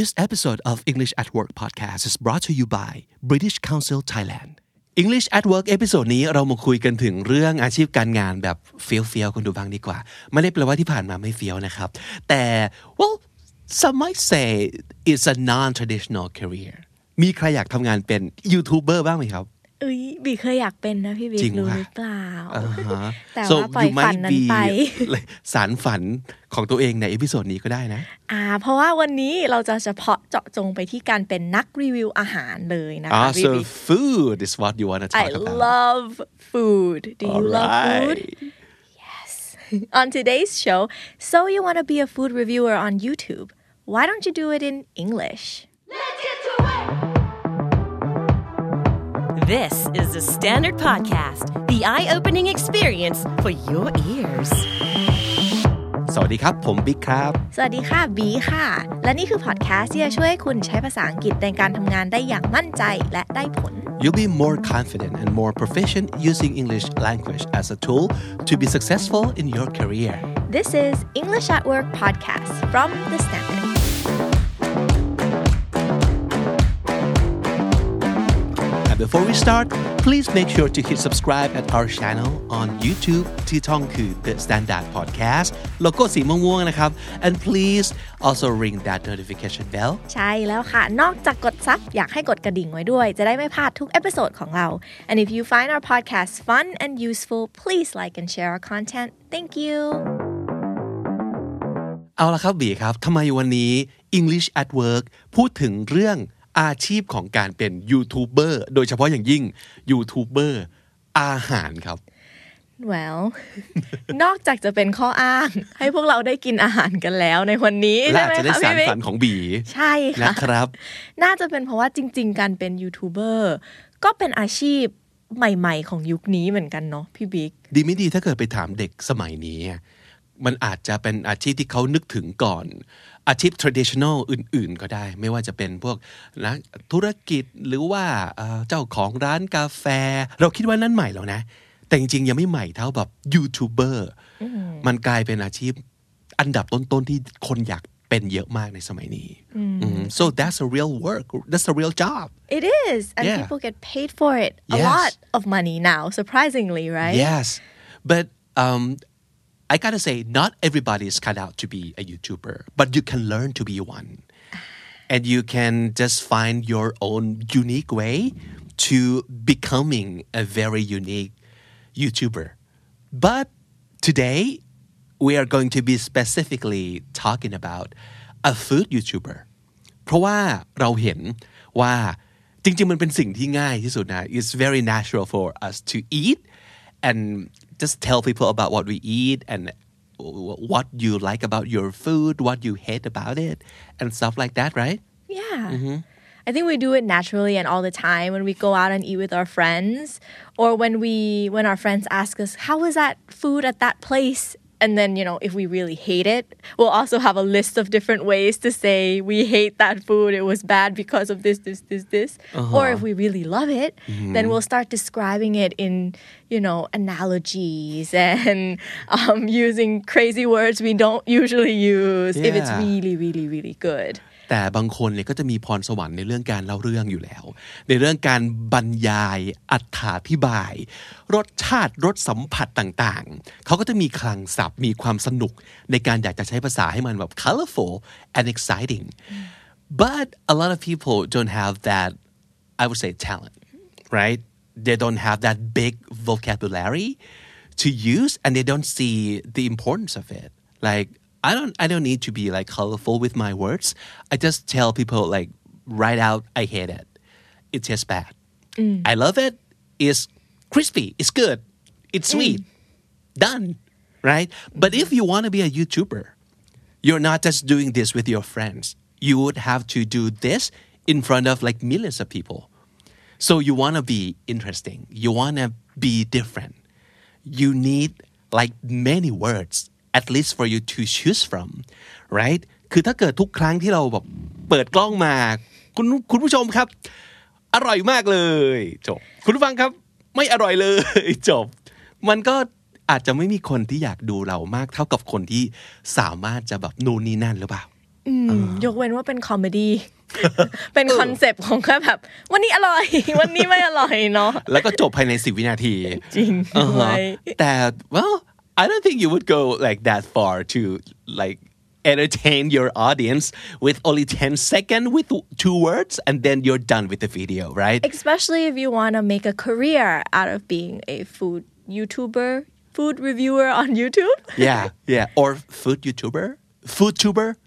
This episode of English at Work podcast is brought to you by British Council Thailand English at Work เอพิโซดนี้เรามาคุยกันถึงเรื่องอาชีพการงานแบบเฟี้ยวเฟี้ยวๆคนดูบ้างดีกว่า ไม่ได้แปลว่าที่ผ่านมาไม่เฟี้ยวนะครับ แต่ well some might say it's a non-traditional career มีใครอยากทำงานเป็นยูทูบเบอร์บ้างไหมครับ เอ้ยบีเคยอยากเป็นนะพี่บิ๊จริกงรู้วะหรือเปล่าอ่าฮะแต่ so ว่าปล่อย you ฝัน might นั้น be ไปสารฝันของตัวเองในเอพิโซดนี้ก็ได้นะ อ่า เพราะว่าวันนี้เราจะเฉพาะเจาะจงไปที่การเป็นนักรีวิวอาหารเลยนะคะ Ah, พี่ so บิ๊ก food is what you want to talk I about. love food do you love food Alright. on today's show so you want to be a food reviewer on YouTube why don't you do it in English This is the Standard Podcast, the eye-opening experience for your ears. สวัสดีครับ ผมบิ๊กครับ สวัสดีค่ะ บีค่ะ You'll be more confident and more proficient using English language as a tool to be successful in your career. This is English at Work podcast from The Standard. And before we start, please make sure to hit subscribe at our channel on YouTube ที่ท่องคือ The Standard Podcast โลโก้สีม่วงๆนะครับ and please also ring that notification bell ใช่แล้วค่ะ นอกจากกดซับอยากให้กดกระดิ่งไว้ด้วย จะได้ไม่พลาดทุกเอพิโซดของเรา and if you find our podcast fun and useful please like and share our content thank you เอาละครับบีครับทำไมวันนี้ English at Work พูดถึงเรื่อง อาชีพของการเป็นยูทูบเบอร์โดยเฉพาะอย่างยิ่งยูทูบเบอร์อาหารครับ well นอกจากจะเป็นข้ออ้าง ให้พวกเราได้กินอาหารกันแล้วในวันนี้และใช่อาไหมจจะได้คะสารพี่บิ๊กฝันของบี ใช่ค่ะนะครับ น่าจะเป็นเพราะว่าจริง ๆ การเป็นยูทูบเบอร์ก็เป็นอาชีพใหม่ ๆ ของยุคนี้เหมือนกันเนาะพี่บิ๊กดีไม่ดีถ้าเกิดไปถามเด็กสมัยนี้ มันอาจจะเป็นอาชีพที่เขานึกถึงก่อน อาชีพ traditional อื่น ๆ ก็ได้ ไม่ว่าจะเป็นพวกนักธุรกิจหรือว่าเอ่อเจ้าของร้านกาแฟ เราคิดว่านั่นใหม่แล้วนะ แต่จริง ๆ ยังไม่ใหม่เท่าแบบยูทูบเบอร์มันกลายเป็นอาชีพอันดับต้น ๆ ที่คนอยากเป็นเยอะมากในสมัยนี้อืม so that's a real work that's a real job It is and Yeah. people get paid for it a Yes. lot of money now surprisingly right Yes, but um, I gotta say, not everybody is cut out to be a YouTuber, but you can learn to be one, and you can just find your own unique way to becoming a very unique YouTuber. But today, we are going to be specifically talking about a food YouTuber. เพราะว่าเราเห็นว่าจริงๆ มันเป็นสิ่งที่ง่ายที่สุดนะ It's very natural for us to eat and just tell people about what we eat and what you like about your food what you hate about it and stuff like that right? Yeah. Mm-hmm. I think we do it naturally and all the time when we go out and eat with our friends or when we when our friends ask us how was that food at that place and then you know if we really hate it we'll also have a list of different ways to say we hate that food it was bad because of this this this this Uh-huh. or if we really love it Mm-hmm. then we'll start describing it in you know analogies and um, using crazy words we don't usually use if it's really really really good แต่บางคนเนี่ยก็จะมีพรสวรรค์ในเรื่องการเล่าเรื่องอยู่แล้ว ในเรื่องการบรรยายอัถาธิบาย รสชาติรสสัมผัสต่างๆ เขาก็จะมีคลังศัพท์มีความสนุกในการอยากจะใช้ภาษาให้มันแบบ colorful and exciting but a lot of people don't have that I would say talent right they don't have that big vocabulary to use and they don't see the importance of it like I don't I don't need to be like colorful with my words. I just tell people like right out I hate it. It tastes bad. Mm. I love it. It's crispy. It's good. It's mm. sweet. Done. Right? But if you want to be a YouTuber you're not just doing this with your friends. You would have to do this in front of like millions of people. So you want to be interesting. You want to be different. You need like many words at least for you to choose from right คือถ้าเกิดทุกครั้งที่เราแบบเปิดกล้องมาคุณคุณผู้ชมครับ อร่อยมากเลยจบคุณผู้ฟังครับ ไม่อร่อยเลยจบ มันก็อาจจะไม่มีคนที่อยากดูเรามากเท่ากับคนที่สามารถจะแบบนูนนี่นั่นหรือเปล่ายกเว้นว่าเป็นคอมเมดี้เป็นคอนเซปต์ของแค่แบบ วันนี้อร่อย วันนี้ไม่อร่อยเนาะแล้วก็จบภายในสิบวินาที จริงอ่าด้วฮะยแต่ well I don't think you would go like that far to like entertain your audience with only 10 seconds with two words and then you're done with the video right especially if you want to make a career out of being a food YouTuber food reviewer on YouTube yeah yeah or food youtuber food tuber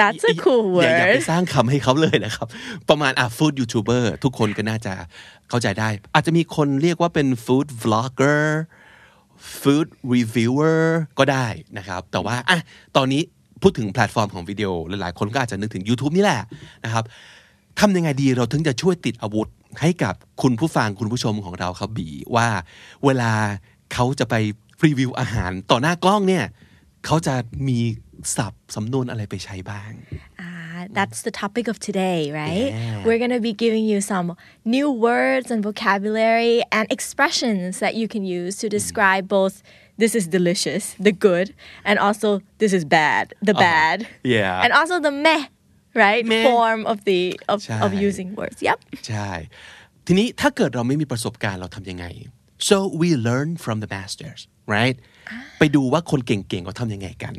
that's a cool อย่าอย่าไป word สร้างคำให้เขาเลยนะครับ ประมาณอ่ะ food youtuber ทุกคนก็น่าจะเข้าใจได้ อาจจะมีคนเรียกว่าเป็น food vlogger food reviewer ก็ได้นะครับ แต่ว่าอะตอนนี้พูดถึงแพลตฟอร์มของวิดีโอ หลายๆคนก็อาจจะนึกถึง YouTube นี่แหละนะครับทำยังไงดีเราถึงจะช่วยติดอาวุธให้กับคุณผู้ฟังคุณผู้ชมของเราครับบีว่าเวลาเขาจะไปรีวิวอาหารต่อหน้ากล้องเนี่ยเขาจะมีศัพท์สำนวนอะไรไปใช้บ้าง that's the topic of today, right? Yeah. We're going to be giving you some new words and vocabulary and expressions that you can use to describe both this is delicious, the good, and also this is bad, the bad. Yeah. And also the meh, right? Meh. Form of the of, of Chai. using words. Yep. ใช่ ทีนี้ถ้าเกิดเราไม่มีประสบการณ์เราทำยังไง so we learn from the masters right ไปดูว่าคนเก่งๆเขาทำยังไงกัน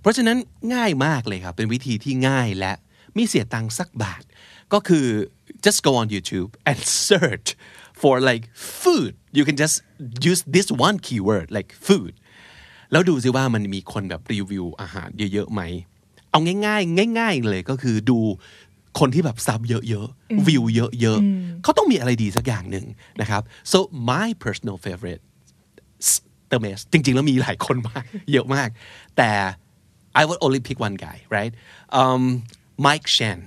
เพราะฉะนั้นง่ายมากเลยครับ เป็นวิธีที่ง่ายและ ไม่เสียตังค์สักบาท ก็คือ just go on YouTube and search for like food you can just use this one keyword like food แล้วดูสิว่ามันมีคนแบบรีวิวอาหารเยอะๆไหม เอาง่ายๆ ง่าย ๆ เลยก็คือดูคนที่แบบซับเยอะๆ วิวเยอะๆ เขาต้องมีอะไรดีสักอย่างหนึ่งนะครับ so my personal favorite เตอร์เมสจริงๆ แล้วมีหลายคนมาก เยอะมาก แต่ I would only pick one guy right um, Mike Shen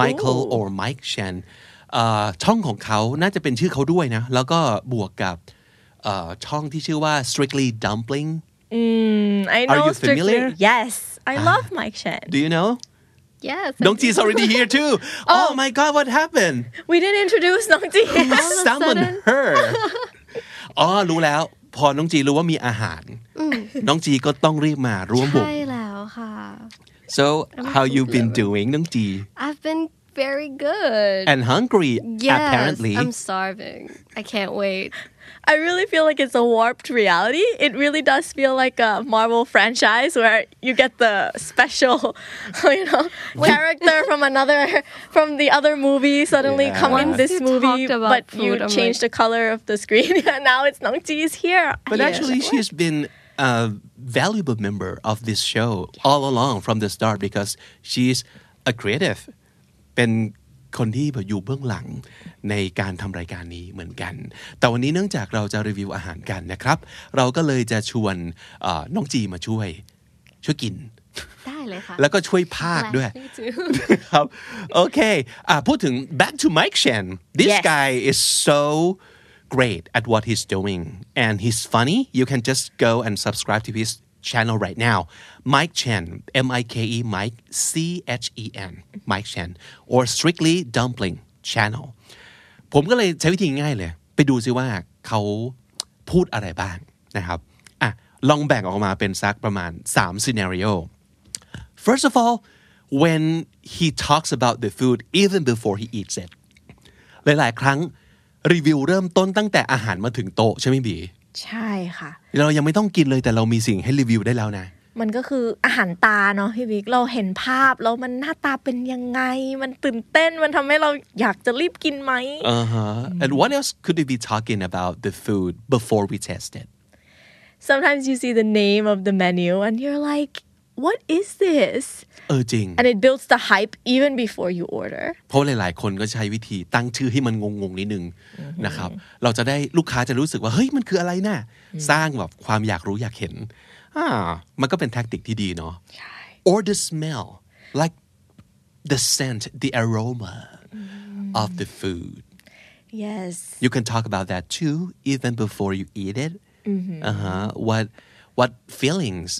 Michael or Mike Shen เอ่อช่องของเขาน่าจะเป็นชื่อเขาด้วยนะ แล้วก็บวกกับเอ่อช่องที่ชื่อว่า Strictly Dumpling Mm, I Are know you Strictly- familiar? Ah. Yes. I love Mike Shen. do you know Yes. I Dong Ji's already here too oh my god what happened We didn't introduce Nong Ji. summon her อ๋อรู้แล้ว พอน้องจีรู้ว่ามีอาหาร น้องจีก็ต้องรีบมาร่วมวงใช่แล้วค่ะ So, I'm how you been doing, Nung Ji? I've been very good. And hungry, yes, apparently. I'm starving. I can't wait. I really feel like it's a warped reality. It really does feel like a Marvel franchise where you get the special, you know, character from another from the other movie suddenly yeah. come Once in this movie, but food, you change like... the color of the screen. Yeah, now it's Nongji is here. But yeah. actually, she's been a valuable member of this show all along from the start because she's a creative เป็นคนที่แบบอยู่เบื้องหลังในการทำรายการนี้เหมือนกัน แต่วันนี้เนื่องจากเราจะรีวิวอาหารกันนะครับ เราก็เลยจะชวนเอ่อน้องจีมาช่วย ช่วยกิน ได้เลยค่ะ แล้วก็ช่วยภาคด้วย Me too. ครับโอเคอะพูดถึง back to Mike Chen this Yes. guy is so great at what he's doing and he's funny you can just go and subscribe to his channel right now Mike Chen M I K E Mike C H E N Mike Chen or Strictly Dumpling Channel ผมก็เลยใช้วิธีง่ายเลย ไปดูซิว่าเขาพูดอะไรบ้างนะครับอ่ะลองแบ่งออกมาเป็นสักประมาณ3 scenario First of all, when he talks about the food even before he eats it หลาย ๆ ครั้ง รีวิวเริ่มต้นตั้งแต่อาหารมาถึงโต๊ะใช่ไหมบี ใช่ค่ะ เรายังไม่ต้องกินเลยแต่เรามีสิ่งให้รีวิวได้แล้วนะ มันก็คืออาหารตาเนาะพี่บิ๊กเราเห็นภาพแล้วมันหน้าตาเป็นยังไง มันตื่นเต้นมันทำให้เราอยากจะรีบกินไหม uh-huh and what else could we be talking about the food before we test it Sometimes you see the name of the menu and you're like what is this เออจริง and it builds the hype even before you order เพราะหลาย ๆ คนก็ใช้วิธีตั้งชื่อให้มันงง ๆ นิดนึงนะครับ เราจะได้ลูกค้าจะรู้สึกว่า เฮ้ย มันคืออะไรนะ่ะสร้างแบบความอยากรู้อยากเห็นอ่ามันก็เป็นแท็กติกที่ดีเนาะ or the smell like the scent the aroma of the food yes you can talk about that too even before you eat it uh-huh. what what feelings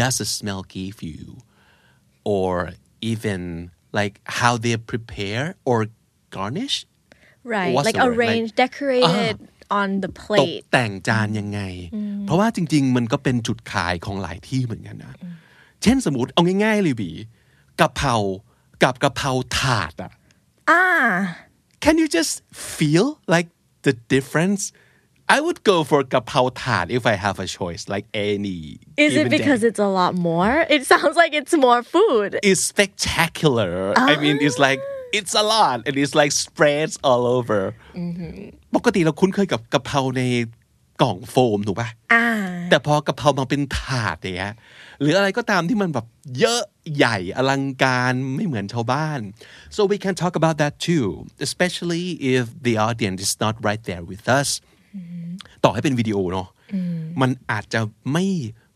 does the smell give you or even like how they prepare or garnish right What's like the word? Like- arranged decorated on the ตก plate แต่งจานยังไง เพราะว่าจริง ๆ มันก็เป็นจุดขายของหลายที่เหมือนกันนะ เช่นสมมติเอาง่ายๆเลยบีกะเพรากับกะเพราถาดอะ Ah. can you just feel like the difference I would go for กะเพราถาด if I have a choice like any Is it given day. because it's a lot more? It sounds like it's more food. it's spectacular I mean it's like it's a lot and it's like spreads all over ปกติเราคุ้นเคยกับกะเพราในกล่องโฟมถูกปะ อ่า แต่พอกะเพรามาเป็นถาดอย่างเงี้ยหรืออะไรก็ตามที่มันแบบเยอะใหญ่อลังการไม่เหมือนชาวบ้าน so we can talk about that too especially if the audience is not right there with us ต่อให้เป็นวิดีโอเนาะมันอาจจะไม่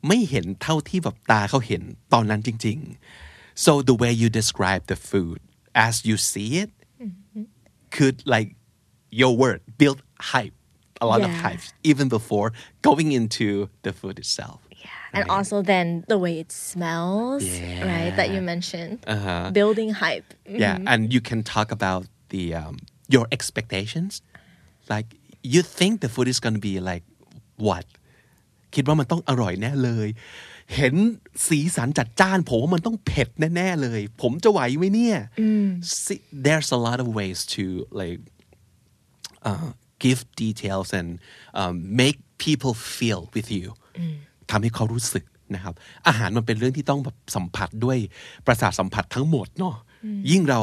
ไม่เห็นเท่าที่แบบตาเขาเห็นตอนนั้นจริง ๆ so the way you describe the food as you see it could like your word build hype a lot of Yeah. hype even before going into the food itself And also then the way it smells, right? That you mentioned. Uh-huh. Building hype. yeah and you can talk about the um, your expectations like you think the food is gonna be like what คิดว่ามันต้องอร่อยแน่เลย เห็นสีสันจัดจ้าน ผมว่ามันต้องเผ็ดแน่ ๆ เลย ผมจะไหวไหมเนี่ย See, there's a lot of ways to like uh, give details and um, make people feel with you ทำให้เขารู้สึกนะครับ อาหารมันเป็นเรื่องที่ต้องแบบสัมผัสด้วยประสาทสัมผัสทั้งหมดเนาะยิ่งเรา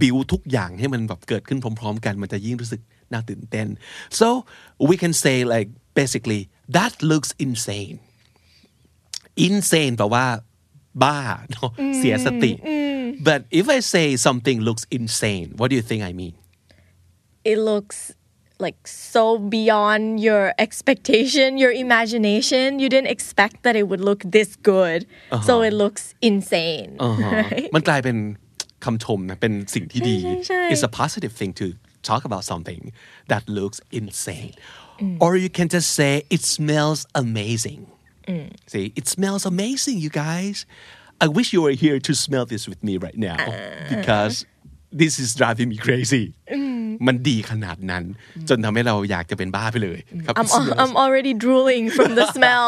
บิวทุกอย่างให้มันแบบเกิดขึ้นพร้อม ๆ กัน มันจะยิ่งรู้สึก น่าตื่นเต้น so we can say like basically that looks insane insane แปลว่า บ้าเนาะเสียสติ but if I say something looks insane what do you think I mean It looks like so beyond your expectation, your imagination. You didn't expect that it would look this good. So it looks insane. อ่าฮะ Right? มันกลายเป็นคำชมนะเป็นสิ่งที่ดี ใช่ใช่ it's a positive thing to talk about something that looks insane or you can just say it smells amazing see it smells amazing you guys I wish you were here to smell this with me right now because this is driving me crazy มันดีขนาดนั้น จนทำให้เราอยากจะเป็นบ้าไปเลยครับ I'm, It smells I'm already drooling from the smell.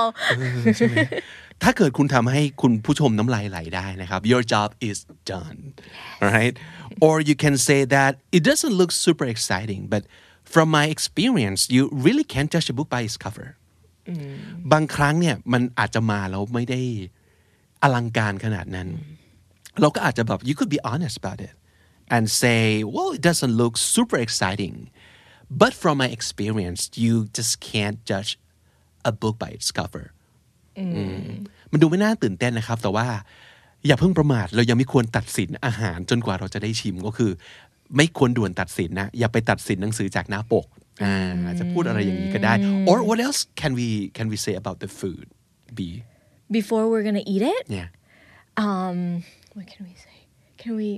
ถ้าเกิดคุณทำให้คุณผู้ชมน้ำลายไหลได้นะครับ your job is done right or you can say that it doesn't look super exciting but from my experience you really can't judge a book by its cover บางครั้งเนี่ยมันอาจจะมาแล้วไม่ได้อลังการขนาดนั้น เราก็อาจจะแบบ you could be honest about it and say well it doesn't look super exciting but from my experience you just can't judge a book by its cover มันดูไม่น่าตื่นเต้นนะครับ แต่ว่า อย่าเพิ่งประมาทเรายังไม่ควรตัดสินอาหารจนกว่าเราจะได้ชิมก็คือ ไม่ควรด่วนตัดสินนะ อย่าไปตัดสินหนังสือจากหน้าปกอ่าอาจจะพูดอะไรอย่างนี้ก็ได้ or what else can we can we say about the food B Before we're going to eat it, yeah um, what can we say? Can we,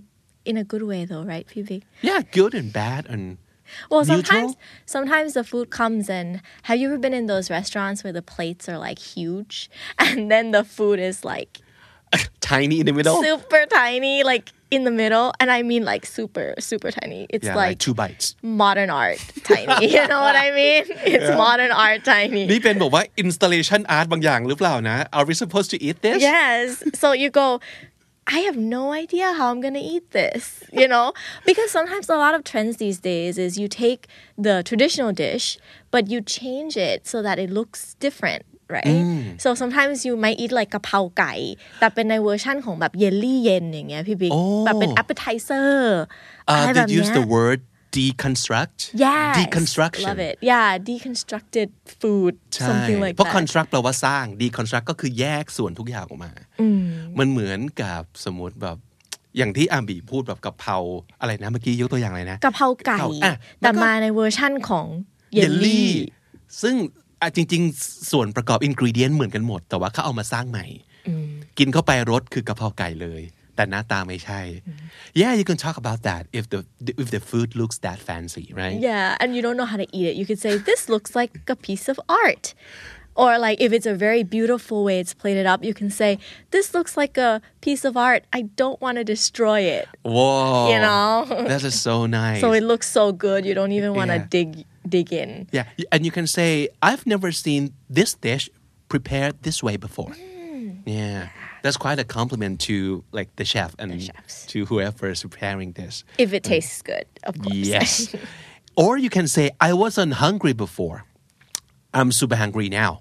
in a good way though, right, Phoebe? yeah good and bad and Well, Neutral? sometimes sometimes the food comes and have you ever been in those restaurants where the plates are like huge and then the food is like tiny in the middle super tiny like in the middle and I mean like super super tiny. It's yeah like like two bites modern art tiny. you know what I mean? It's modern art tiny. นี่เป็นบอกว่า installation art บางอย่างหรือเปล่านะ are we supposed to eat this Yes. So you go, I have no idea how I'm gonna eat this, you know? Because sometimes a lot of trends these days is you take the traditional dish, but you change it so that it looks different. Right? So sometimes you might eat like กะเพราไก่ แต่เป็นในเวอร์ชั่นของแบบเยลลี่เย็นอย่างเงี้ยพี่บิ๊กโอ้แบบเป็น appetizer อะไร uh, แบบ they เนี้ use ย the word deconstruct Yes. deconstruction Love it. Yeah, deconstructed food. ใช่ Something like เพราะ that. construct แปลว่าสร้าง deconstruct ก็คือแยกส่วนทุกอย่างออกมา มันเหมือนกับสมมติแบบอย่างที่อาบีพูดแบบกะเพราอะไรนะเมื่อกี้ยกตัวอย่างอะไรนะกะเพราไก่อะแต่แล้วก็มาในเวอร์ชั่นของเยลลี่ ซึ่ง อะจริง ๆ ส่วนประกอบอินก e เดียนเหมือนกันหมด แต่ว่าเขาเอามาสร้างใหม่ กินเข้าไปรสคือกะเพราไก่เลย แต่หน้าตาไม่ใช่ yeah you can talk about that if the if the food looks that fancy right Yeah, and you don't know how to eat it. You could say, This looks like a piece of art. Or, like, if it's a very beautiful way it's plated up, you can say, This looks like a piece of art. I don't want to destroy it. Whoa You know? that is so nice So it looks so good, you don't even want to Yeah. dig dig in. Yeah, and you can say, I've never seen this dish prepared this way before. Yeah, that's quite a compliment to like the chef and chefs. to whoever is preparing this If it tastes good, of course. yes or you can say I wasn't hungry before I'm super hungry now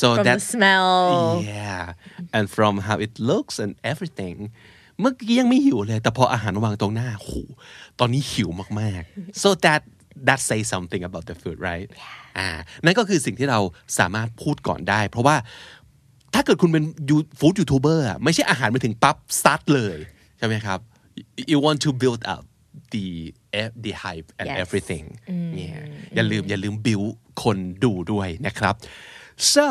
so From that the smell. yeah and from how it looks and everything เมื่อกี้ยังไม่หิวเลย แต่พออาหารวางตรงหน้าโหตอนนี้หิวมากๆ so that that say something about the food right อ่านั่นก็คือสิ่งที่เราสามารถพูดก่อนได้ เพราะว่าถ้าเกิดคุณเป็นฟู้ดยูทูบเบอร์ไม่ใช่อาหารมาถึงปั๊บซัดเลย ใช่ไหมครับ you want to build up the the hype and Yes. everything yeah อย่าลืมอย่าลืม build คนดูด้วยนะครับ so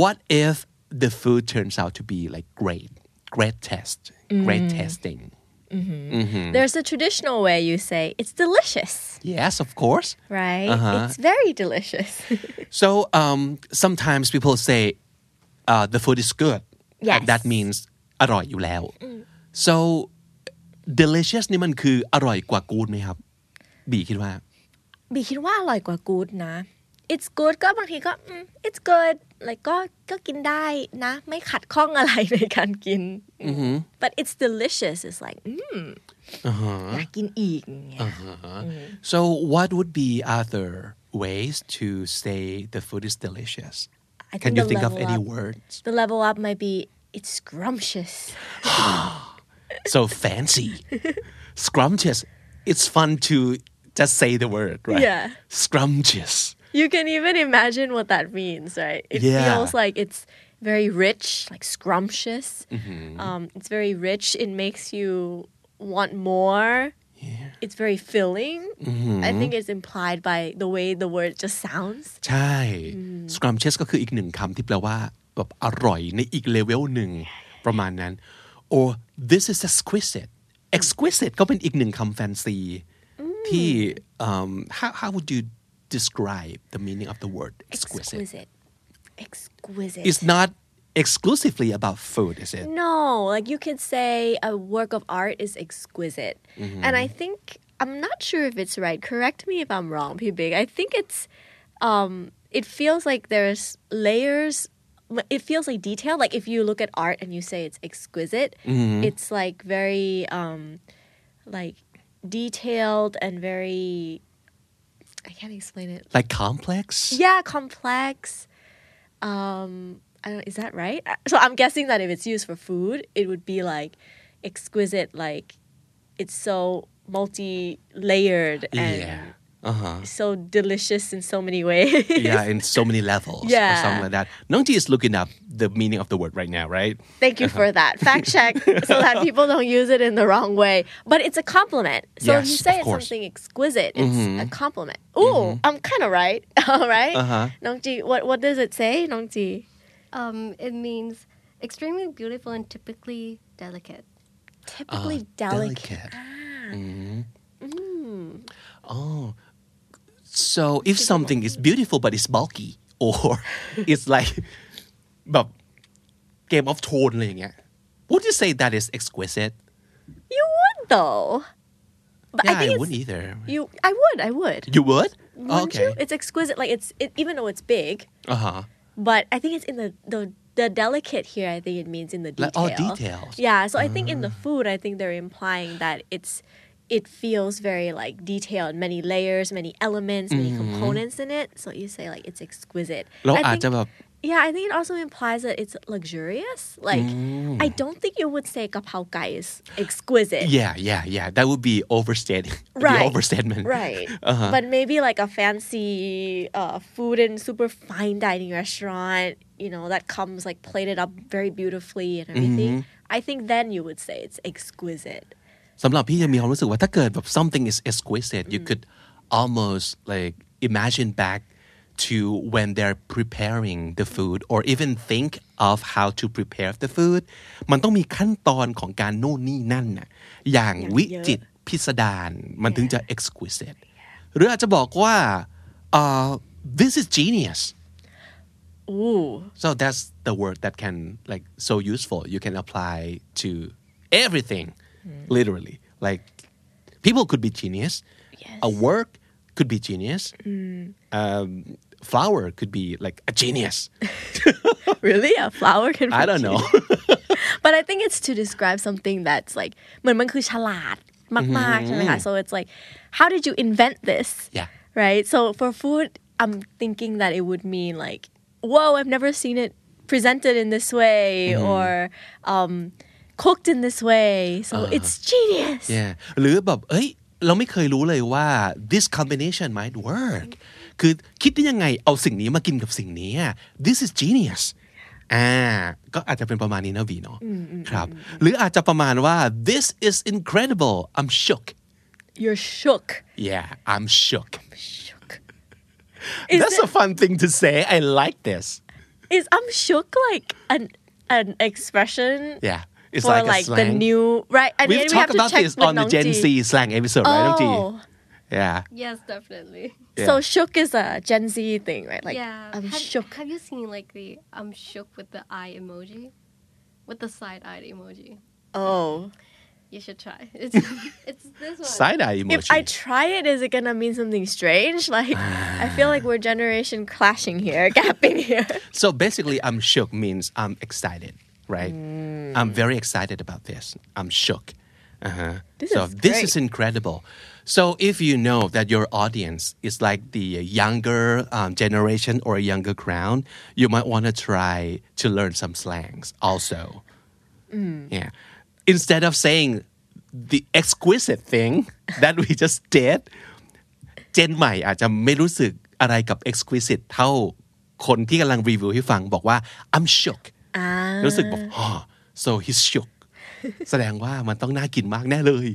what if the food turns out to be like great great test great testing There's a traditional way you say it's delicious, yes of course right? Uh-huh. It's very delicious. so um sometimes people say uh, the food is good Yes. and that means อร่อยอยู่แล้ว so delicious นี่มันคืออร่อยกว่า good ไหมครับ บีคิดว่า บีคิดว่าอร่อยกว่า good นะ it's good ก็บางทีก็อืม it's good like ก็ก็กินได้นะ ไม่ขัดข้องอะไรในการกิน but it's delicious it's like อืมอยากกินอีกอย่างเงี้ย so what would be other ways to say the food is delicious I can think you the think of level any up- words the level up might be it's scrumptious so fancy scrumptious it's fun to just say the word right Yeah. scrumptious you can even imagine what that means right it Yeah. feels like it's very rich like scrumptious Mm-hmm. um, it's very rich it makes you want more it's very filling Mm-hmm. i think it's implied by the way the word just sounds ใช่ scrumptious ก็คืออีกหนึ่งคำที่แปลว่าแบบอร่อยในอีกเลเวลหนึ่งประมาณนั้น or this is exquisite exquisite ก็เป็นอีกหนึ่งคำแฟนซีที่ um, how how would you describe the meaning of the word exquisite exquisite exquisite it's not exclusively about food is it No, like you could say a work of art is exquisite. And I think I'm not sure if it's right. Correct me if I'm wrong, P Big. I think it's um it feels like there's layers it feels like detail. Like if you look at art and you say it's exquisite, it's like very um like detailed and very I can't explain it. like complex Yeah, complex. Um, I don't, is that right? Uh, So I'm guessing that if it's used for food, it would be like exquisite, like it's so multi-layered and yeah uh-huh so delicious in so many ways. yeah in so many levels Yeah. or Yeah. something like that Nongji is looking up the meaning of the word right now right Thank you for that. Fact check so that people don't use it in the wrong way. But it's a compliment. So if you say it's course. something exquisite, it's a compliment. Ooh, I'm kind of right. All right. Uh-huh. Nongji, what, what does it say, Nongji? Um, it means extremely beautiful and typically delicate. Typically Ah, delicate. Mhm. Oh, so if something is beautiful but it's bulky or it's like แบบ Game of Thrones อะไรอย่างเงี้ย would you say that is exquisite You would though. But yeah I think I it's, wouldn't either you. I would. I would. you would Wouldn't okay you? It's exquisite. Like it's it, even though it's big, uh huh but I think it's in the the the delicate here. I think it means in the detail. Like, oh, details. Ah. Yeah. So I think in the food, I think they're implying that it's it feels very like detailed, many layers, many elements, many Mm-hmm. components in it. So you say like it's exquisite. เรา I อาจ think- จะแบบ Yeah, I think it also implies that it's luxurious. Like, Mm. I don't think you would say kapao gai is exquisite. yeah yeah yeah that would be overstated the Right. overstatement Right. Uh-huh. But maybe like a fancy uh, food and super fine dining restaurant, you know, that comes like plated up very beautifully and everything. Mm-hmm. I think then you would say it's exquisite. สำหรับพี่จะมีความรู้สึกว่าถ้าเกิดแบบ something is exquisite you could almost like imagine back to when they're preparing the food or even think of how to prepare the food มันต้องมีขั้นตอนของการโน่นนี่นั่นน่ะอย่างอย่างวิเยอะจิตรพิสดารมันถึงจะ exquisite หรืออาจจะบอกว่า uh, this is genius Ooh. so that's the word that can like so useful you can apply to everything literally like people could be genius Yes. a work could be genius um, flower could be like a genius really a flower can I be don't know but I think it's to describe something that's like เหมือนมันคือฉลาดมากๆใช่ไหมคะ so it's like how did you invent this Yeah. right so for food I'm thinking that it would mean like whoa I've never seen it presented in this way or um, cooked in this way so it's genius yeah หรือแบบเอ้ย เราไม่เคยรู้เลยว่า this combination might work คือคิดได้ยังไงเอาสิ่งนี้มากินกับสิ่งนี้อะ this is genius อ่าก็อาจจะเป็นประมาณนี้นะวีเนาะครับ หรืออาจจะประมาณว่า this is incredible I'm shook you're shook yeah I'm shook shook is, that's it, a fun thing to say I like this is I'm shook like an an expression yeah it's for like, like, a the new right and we've we talked to about this on the Gen Z slang episode right Nong Oh. yeah Yes, definitely. Yeah. So shook is a Gen Z thing, right? Like yeah. I'm have, shook. Have you seen like the I'm shook with the eye emoji? With the side-eyed emoji. Oh. You should try. It's it's this one. side eye emoji If I try it, is it gonna mean something strange? Like I feel like we're generation clashing here, gapping here. So basically, I'm shook means I'm excited, right? I'm very excited about this. I'm shook. Uh-huh. This so is this great. is incredible. So if you know that your audience is like the younger um, generation or a younger crowd, you might want to try to learn some slangs also. Yeah. Instead of saying the exquisite thing that we just did, เจนใหม่อาจจะไม่รู้สึกอะไรกับ exquisite เท่าคนที่กำลังรีวิวให้ฟังบอกว่า I'm shook รู้สึกแบบ oh, so he's shook แสดงว่ามันต้องน่ากินมากแน่เลย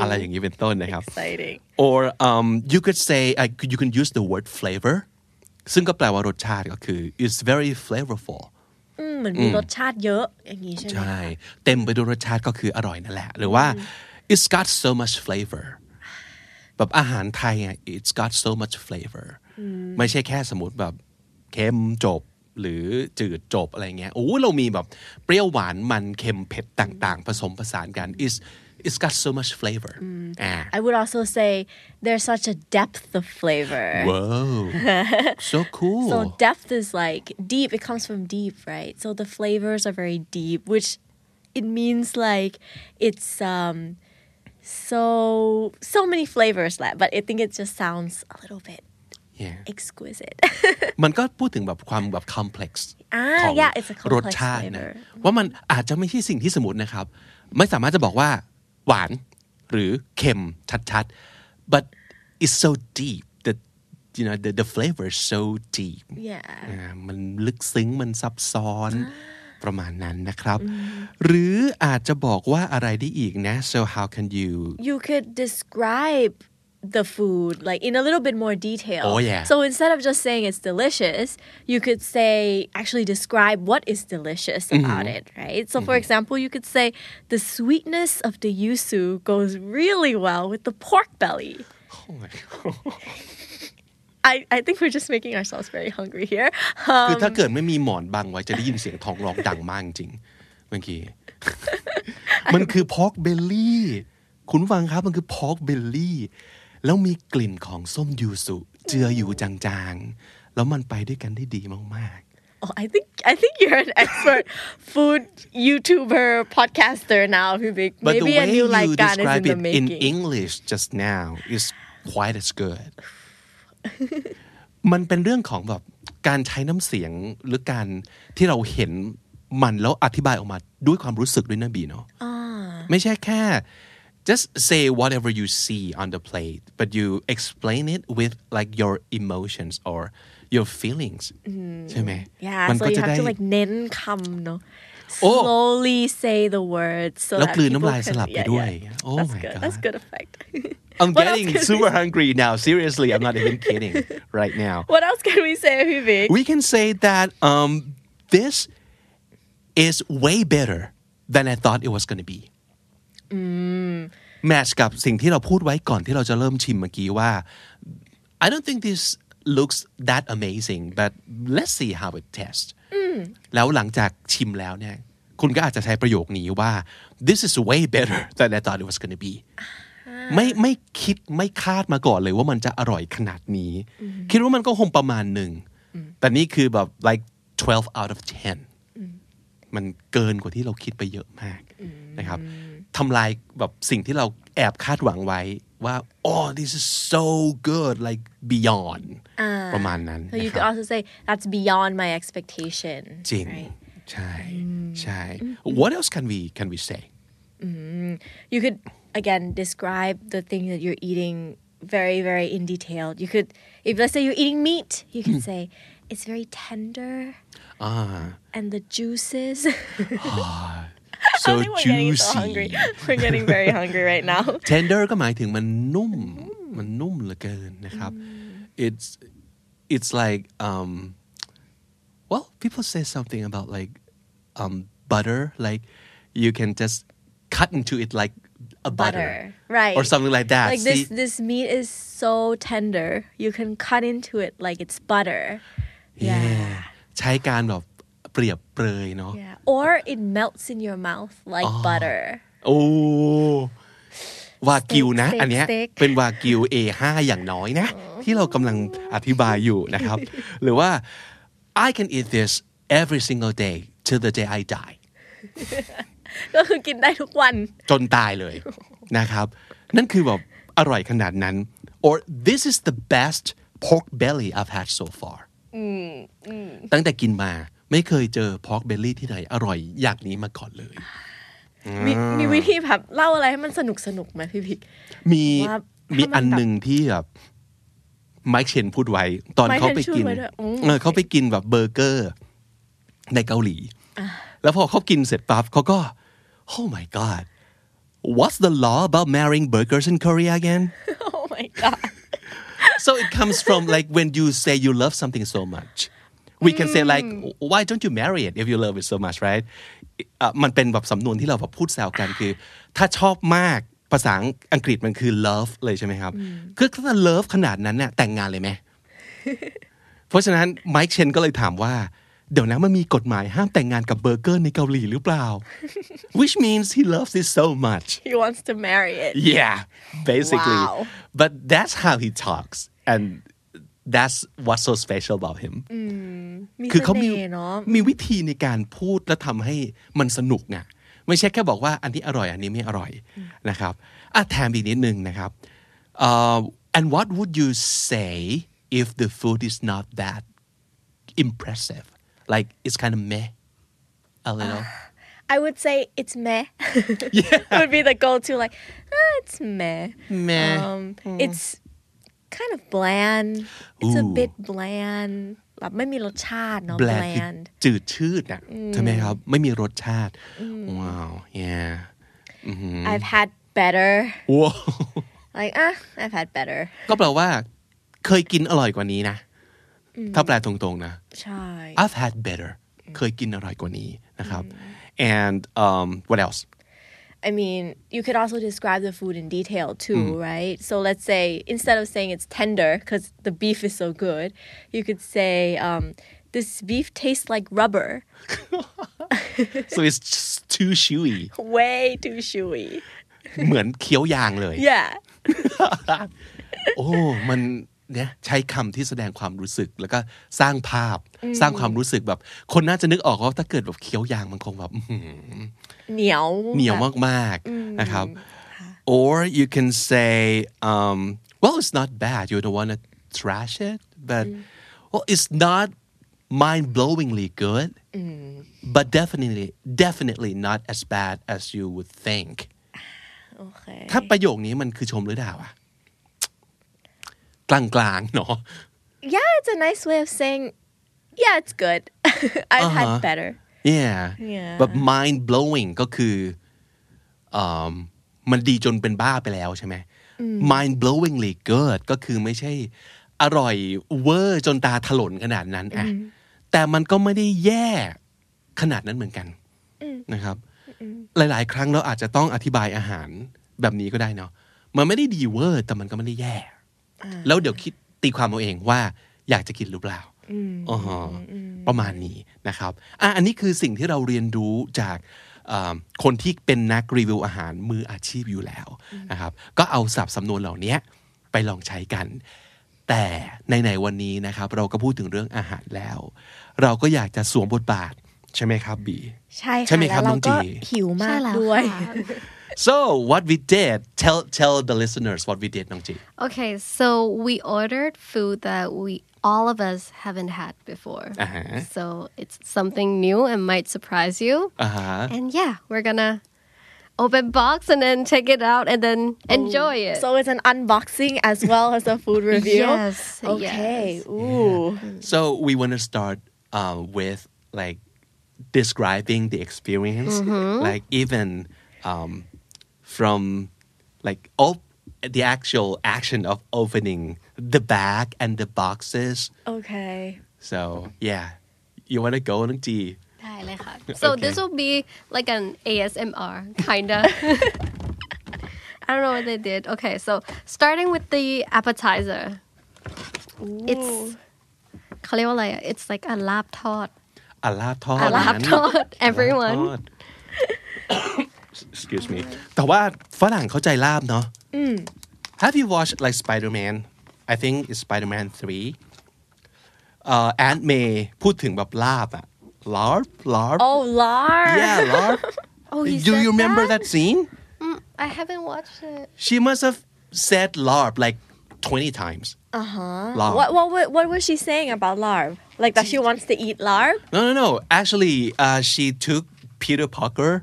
อะไรอย่างนี้เป็นต้นนะครับ Exciting. or um, you could say uh, you can use the word flavor ซึ่งก็แปลว่ารสชาติก็คือ it's very flavorful เหมือนมีรสชาติเยอะอย่างนี้ใช่ไหมใช่เต็มไปด้วยรสชาติก็คืออร่อยนั่นแหละ หรือว่า it's got so much flavor แบบอาหารไทยอะ it's got so much flavor ไม่ใช่แค่สมมติแบบเค็มจบ หรือจืดจบอะไรเงี้ยโอ้เรามีแบบเปรี้ยวหวานมันเค็มเผ็ดต่าง ๆ ผสมผสานกัน it's it's got so much flavor อ่า I would also say there's such a depth of flavor. Whoa so cool So depth is like deep. It comes from deep, right? So the flavors are very deep, which it means like it's um so so many flavors left. But I think it just sounds a little bit yeah exquisite. มันก็พูดถึงแบบความแบบ complex อ่าของ yeah, it's a complex รสชาตินะ flavor ว่ามันอาจจะไม่ใช่สิ่งที่สมมตินะครับ ไม่สามารถจะบอกว่าหวานหรือเค็มชัดๆ but it's so deep that you know the the flavor is so deep yeah. อ่ามันลึกซึ้งมันซับซ้อนประมาณนั้นนะครับ หรืออาจจะบอกว่าอะไรได้อีกนะ so how can you You could describe the food like in a little bit more detail. Oh, yeah. So instead of just saying it's delicious, you could say actually describe what is delicious about it, right? So for example, you could say the sweetness of the yuzu goes really well with the pork belly. oh my God I, I think we're just making ourselves very hungry here. คือถ้าเกิดไม่มีหมอนบังไว้จะได้ยินเสียงท้องร้องดังมากจริงเมื่อกี้ มันคือพอกเบลลี่คุณผู้ฟังครับมันคือพอกเบลลี่ แล้วมีกลิ่นของส้มยูสุเจืออยู่จางๆ แล้วมันไปด้วยกันได้ดีมาก Oh, I think I think you're an expert food YouTuber podcaster now, Vivek. ๆ but the Maybe a way new you like is in describe the it in making. English just now is quite as good มันเป็นเรื่องของแบบการใช้น้ำเสียงหรือการที่เราเห็นมันแล้วอธิบายออกมาด้วยความรู้สึกด้วยนะบีเนาะไม่ใช่แค่ just say whatever you see on the plate but you explain it with like your emotions or your feelings. Mm-hmm. ใช่ไหม yeah so you have to like เน้นคำเนาะ oh. slowly say the words so แล้วกลืนน้ำลายสลับไปด้วย oh my god. that's good effect. I'm getting super hungry now. Seriously I'm not even kidding right now. What else can we say P Big we can say that um this is way better than I thought it was going to be mm. แมทช์กับสิ่งที่เราพูดไว้ก่อนที่เราจะเริ่มชิมเมื่อกี้ว่า I don't think this looks that amazing but let's see how it tastes แล้วหลังจากชิมแล้วเนี่ย คุณก็อาจจะใช้ประโยคนี้ว่า this is way better than I thought it was going to be ไม่ไม่คิดไม่คาดมาก่อนเลยว่ามันจะอร่อยขนาดนี้ คิดว่ามันก็คงประมาณหนึ่ง แต่นี่คือแบบ like 12 out of 10 มันเกินกว่าที่เราคิดไปเยอะมากนะครับ ทำลายแบบสิ่งที่เราแอบคาดหวังไว้ว่า oh this is so good like beyond ประมาณนั้น So you นะค could รับ also say that's beyond my expectation จริง right? ใช่ใช่ what else can we can we say you could again describe the thing that you're eating very very in detail you could if let's say you're eating meat you can say it's very tender อ่า and the juices so I think we're getting so juicy hungry we're getting very hungry right now tender ก็หมายถึงมันนุ่ม มันนุ่มเหลือเกินนะครับ it's it's like um well people say something about like um butter like you can just cut into it like a butter, butter right or something like that like See? this this meat is so tender you can cut into it like it's butter yeah ใช้การแบบเ ปรียบเปรยเนาะ yeah or it melts in your mouth like butter โอ้วากิวนะ steak อันเนี้ย steak เป็นวากิว A5 อย่างน้อยนะ ที่เรากำลังอธิบายอยู่นะครับ หรือว่า I can eat this every single day till the day I die ก็คือกินได้ทุกวัน จนตายเลยนะครับ นั่นคือแบบอร่อยขนาดนั้น or this is the best pork belly I've had so far ตั้งแต่กินมา ไม่เคยเจอ pork belly ที่ไหนอร่อยอย่างนี้มาก่อนเลยมีมีวิธีแบบเล่าอะไรให้มันสนุกสนุกไหมพี่พิกมีว่ามีถ้ามันอันหนึ่งที่แบบไมค์เชนพูดไว้ ตอน Mike เขาไป Chen กินพูดไว้ด้วยอืมเออเขาไปกินแบบเบอร์เกอร์ ในเกาหลี แล้วพอเขากินเสร็จปั๊บเขาก็ oh my god what's the law about marrying burgers in Korea again oh my god so it comes from like when you say you love something so much we can say like why don't you marry it if you love it so much right อะมันเป็นแบบสำนวนที่เราแบบพูดแซวกันคือ ถ้าชอบมากภาษาอังกฤษมันคือ love เลยใช่ไหมครับ คือถ้า love ขนาดนั้นเนี่ยแต่งงานเลยไหม เพราะฉะนั้นไมค์เชนก็เลยถามว่า เดี๋ยวนะมันมีกฎหมายห้ามแต่งงานกับเบอร์เกอร์ในเกาหลีหรือเปล่า which means he loves it so much he wants to marry it Yeah, basically. Wow. But that's how he talks, and that's what's so special about him. มีคือเสเขามีน่ห์เนาะมีวิธีในการพูดและทำให้มันสนุกไงไม่ใช่แค่บอกว่าอันนี้อร่อย อันนี้ไม่อร่อยนะครับอะแถมอีกนิดนึงนะครับ uh, and what would you say if the food is not that impressive like it's kind of meh a little I would say it's meh would be the go-to like ah, it's meh meh um it's kind of bland it's a Ooh. bit bland แบบไม่มีรสชาติเนาะ bland คือ bland จืดชืดอะใช่ไหมครับ ไม่มีรสชาติ ว้าว yeah I've had better ว้าว like ah I've had better ก็แปลว่า เคยกินอร่อยกว่านี้นะ ถ้าแปลตรงๆนะ ใช่ I've had better เคยกินอร่อยกว่านี้นะครับ and um what else I mean, you could also describe the food in detail too, right? So let's say instead of saying it's tender because the beef is so good, you could say um, this beef tastes like rubber, so it's just too chewy way too chewy. เหมือนเคี้ยวยางเลย Yeah, โอ้ มัน เนี่ยใช้คำที่แสดงความรู้สึกแล้วก็สร้างภาพสร้างความรู้สึกแบบ คนน่าจะนึกออกว่าถ้าเกิดแบบเคี้ยวยางมันคงแบบอื้อหือเหนียวเหนียวมากๆนะครับ or you can say um, well it's not bad you don't want to trash it but well it's not mind-blowingly good but definitely definitely not as bad as you would think โอเคถ้าประโยคนี้มันคือชมหรือด่าวะ กลางๆเนาะ Yeah, it's a nice way of saying, yeah, it's good. I've Uh-huh. had better. yeah Yeah. แบบ mind blowing ก็คืออมมันดีจนเป็นบ้าไปแล้วใช่ไหม mind blowingly good ก็คือไม่ใช่อร่อยเวอร์จนตาถลนขนาดนั้นอะแต่มันก็ไม่ได้แย่ขนาดนั้นเหมือนกันนะครับ หลาย ๆ ครั้งเราอาจจะต้องอธิบายอาหารแบบนี้ก็ได้เนาะมันไม่ได้ดีเวอร์แต่มันก็ไม่ได้แย่ แล้วเดี๋ยวคิดตีความเอาเองว่าอยากจะกินหรือเปล่าอ๋อฮะประมาณนี้นะครับอะอันนี้คือสิ่งที่เราเรียนรู้จากอ่าคนที่เป็นนักรีวิวอาหารมืออาชีพอยู่แล้วนะครับ ก็เอาศัพท์สำนวนเหล่านี้ไปลองใช้กัน แต่ในในๆวันนี้นะครับ เราก็พูดถึงเรื่องอาหารแล้ว เราก็อยากจะสวมบทบาทใช่ไหมครับบี ใช่ใช่ค่ะไหมครับแล้วน้เราองจีก็หิวมาใช่กแล้วด้วยค่ะ So what we did, tell tell the listeners what we did, Nongji? Okay, so we ordered food that we all of us haven't had before. Uh-huh. So it's something new and might surprise you. Uh-huh. And yeah, we're gonna open box and then check it out and then oh, enjoy it. So it's an unboxing as well as a food review. yes. Okay. Yes. Ooh. Yeah. So we want to start uh, with like describing the experience, mm-hmm. like even um, from like op- the actual action of opening the bag and the boxes. Okay. So yeah, you want to go, Nung Ji? ได้เลยค่ะ So Okay. this will be like an ASMR kinda. I don't know what they did. Okay, so starting with the appetizer. It's เขาเรียกว่าอะไรอ่ะ It's like a ลาบทอด A lap ทอด a ลาบ นั้น ทอด everyone ลาบทอด Excuse me แต่ว่าฝรั่งเข้าใจลาบเนาะ Have you watched like Spider-Man I think it's Spider-Man 3 uh, Aunt May พูดถึงแบบลาบอะ larp larp Oh, lard. yeah larp Oh, he do said you remember that, scene I haven't watched it she must have said larp like 20 times uh-huh larp What, what what what was she saying about larb? Like that she wants to eat larb? No, no, no. Actually, uh, she took Peter Parker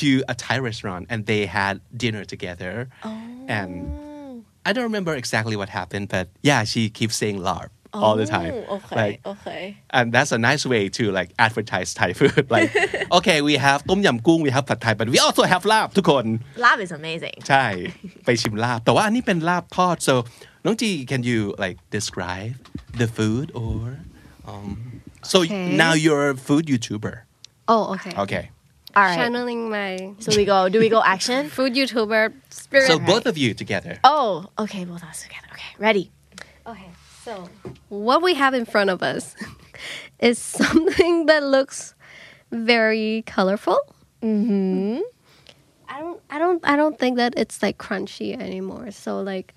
to a Thai restaurant and they had dinner together. Oh. And I don't remember exactly what happened, but yeah, she keeps saying LARP oh, all the time. Oh, okay, like, okay. And that's a nice way to like advertise Thai food. like, okay, we have tom yum kung, we have pad Thai, but we also have larb ทุกคน Larb is amazing. ใช่ ไปชิมลาบแต่ว่าอันนี้เป็นลาบทอด so น้องจี can you like describe the food or um, so okay. now you're a food YouTuber. Oh, okay. Okay. All right. channeling my So we go. Do we go action? food YouTuber spirit so both of you together Oh, okay. Both of us together. Okay, ready. Okay, so what we have in front of us is something that looks very colorful. Mm-hmm. I don't, I don't, I don't think that it's like crunchy anymore. So like,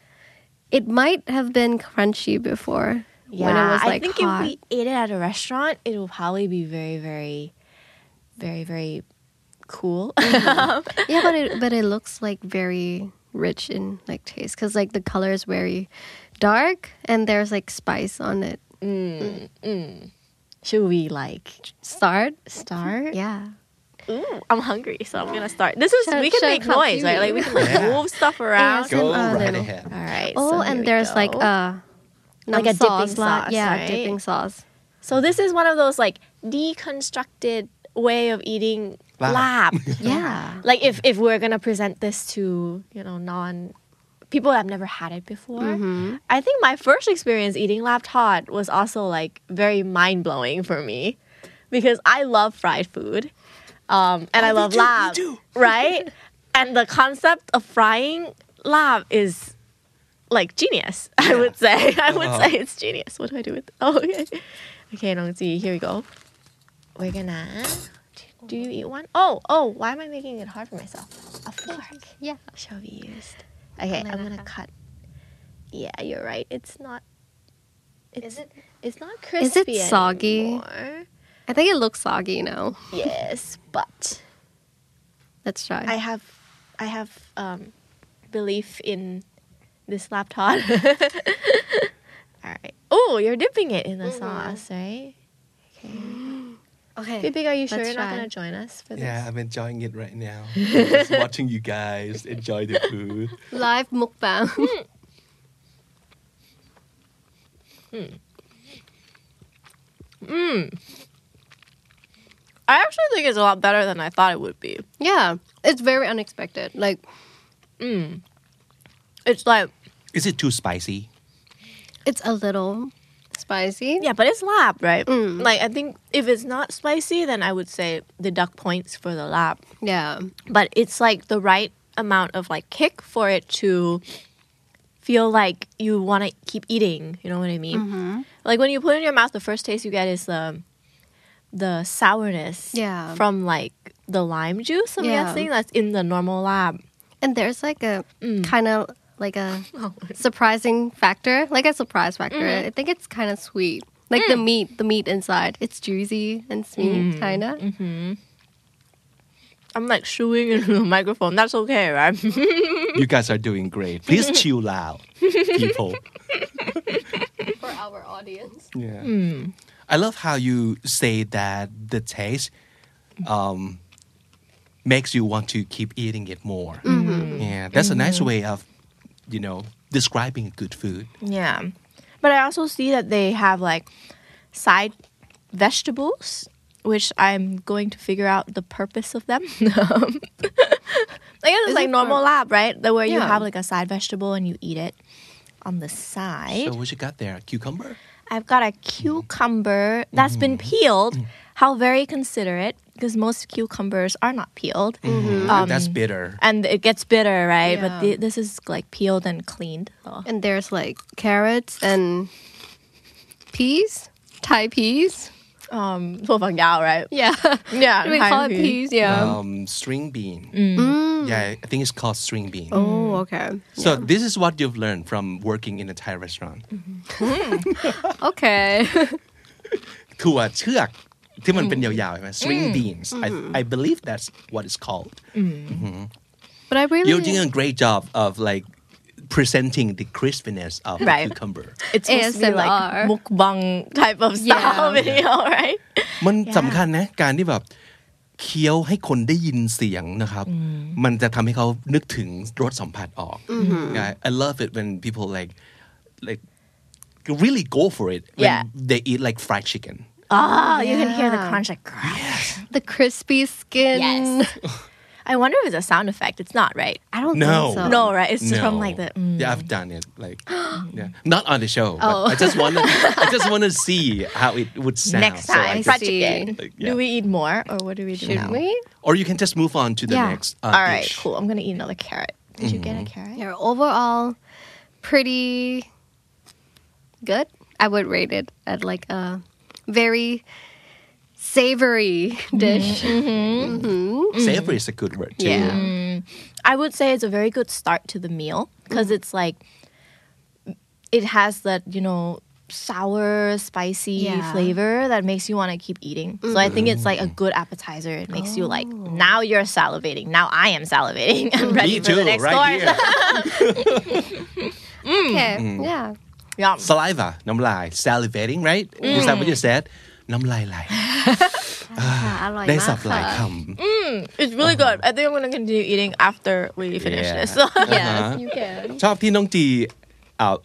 it might have been crunchy before when it was like I think hot. if we ate it at a restaurant, it will probably be very, very, very, very cool. Mm-hmm. yeah, but it, but it looks like very rich in like taste because like the color is very dark and there's like spice on it. Mm-hmm. Mm. Should we like Start, start? yeah. Ooh, I'm hungry, so I'm gonna start. This is Should- we can make noise, right? Like we can like Yeah. move stuff around. Go go uh, right ahead All right. Oh, so here and we there's like uh, go. a Like a nam dipping la- sauce, yeah, right? dipping sauce. So this is one of those like deconstructed way of eating Larb. Yeah. like if if we're gonna present this to you know non people that have never had it before. I think my first experience eating larb tod was also like very mind blowing for me because I love fried food. Um, and I love me larb, right? and the concept of frying larb is like genius. I would say. I would Uh-huh. say it's genius. What do I do with? Oh, okay. Okay, Nong Ji, here we go. We're gonna. Do you eat one? Oh, oh. Why am I making it hard for myself? A fork Yeah. shall be used. Okay, I'm gonna cut. Yeah, you're right. It's not. It's, it- It's not crispy. Is it soggy? anymore. I think it looks soggy now. Yes, but Let's try. I have, I have um, belief in this laptop. All right. Oh, you're dipping it in the sauce, right? Okay. okay. Big, are you sure you're not gonna join us for this? yeah I'm enjoying it right now just watching you guys enjoy the food Live mukbang. Hmm. Mmm. I actually think it's a lot better than I thought it would be. yeah. It's very unexpected. Like It's like is it too spicy it's a little spicy. yeah, but it's larb, right? Mm. Like I think if it's not spicy, then I would say deduct points for the larb. Yeah. but it's like the right amount of like kick for it to feel like you want to keep eating. You know what I mean? Mm-hmm. Like when you put it in your mouth, the first taste you get is the the sourness Yeah. from like the lime juice. I'm Yeah. guessing that's in the normal larb. And there's like a mm. kind of like a oh, surprising factor, like a surprise factor. Mm-hmm. I think it's kind of sweet. Like the mm. meat, the meat inside, it's juicy and sweet, mm-hmm. kind of. Mm-hmm. I'm like chewing into the microphone. That's okay, right? you guys are doing great please chill out people For our audience. Yeah. Hmm. I love how you say that the taste um, makes you want to keep eating it more. Mm-hmm. Yeah, that's a nice way of, you know, describing good food. yeah. But I also see that they have like side vegetables, which I'm going to figure out the purpose of them. I guess it's Is like it normal for- larb, right? The where you have like a side vegetable and you eat it on the side. So what you got there? A cucumber? I've got a cucumber that's been mm. peeled. Mm. How very considerate because most cucumbers are not peeled. that's bitter. And it gets bitter, right? But Yeah. the, this is like peeled and cleaned. So. And there's like carrots and peas, Thai peas. Um, ถั่วฝักยาว right? Yeah. Yeah, we Thai call it peas. peas. Yeah. Um, string bean. Yeah, I think it's called string bean. oh, okay. So this is what you've learned from working in a Thai restaurant. Okay. ถั่วเชือก ที่มันเป็นยาวๆใช่ไหม string beans I, I believe that's what it's called but I really you're doing a great job of like presenting the crispiness of the Right. cucumber It's supposed to be like ASMR. mukbang type of style Yeah. video, right? มันสำคัญนะ การที่แบบเคี้ยวให้คนได้ยินเสียงนะครับ มันจะทำให้เขานึกถึงรสสัมผัสออก Yeah, I love it when people like like really go for it when Yeah. they eat like fried chicken Oh, you can hear the crunch like crunch. the crispy skin. Yes. I wonder if it's a sound effect. It's not, right? I don't No. think so. No, right? It's just from like the. mm. Yeah, I've done it. Like, yeah, not on the show. But Oh. I just want to. I just want to see how it would sound. Next so I time, can- fried see. chicken. Like, yeah. Do we eat more or what do we do Should now? we? Or you can just move on to the Yeah. next. Uh, All right, dish. cool. I'm gonna eat another carrot. Did you get a carrot? Yeah, overall, pretty good. I would rate it at like a very savory dish. Mm-hmm. Mm-hmm. Savory is a good word too. Yeah. Mm. I would say it's a very good start to the meal because it's like it has that you know sour, spicy Yeah. flavor that makes you want to keep eating. So I think it's like a mm. good appetizer. It makes you like oh. now you're salivating. Now I am salivating. I'm ready Me for the next right course. here. Okay. Mm. Yeah. yeah. Saliva, น้ำลาย salivating, right? Is that what you said? น้ำลายไหล อร่อย ได้ มาก สับหลาย ค่ะ ค It's really good. I think I'm gonna continue eating after we finish Yeah. this. So Yes, you can. ำชอบที่น้องจี uh,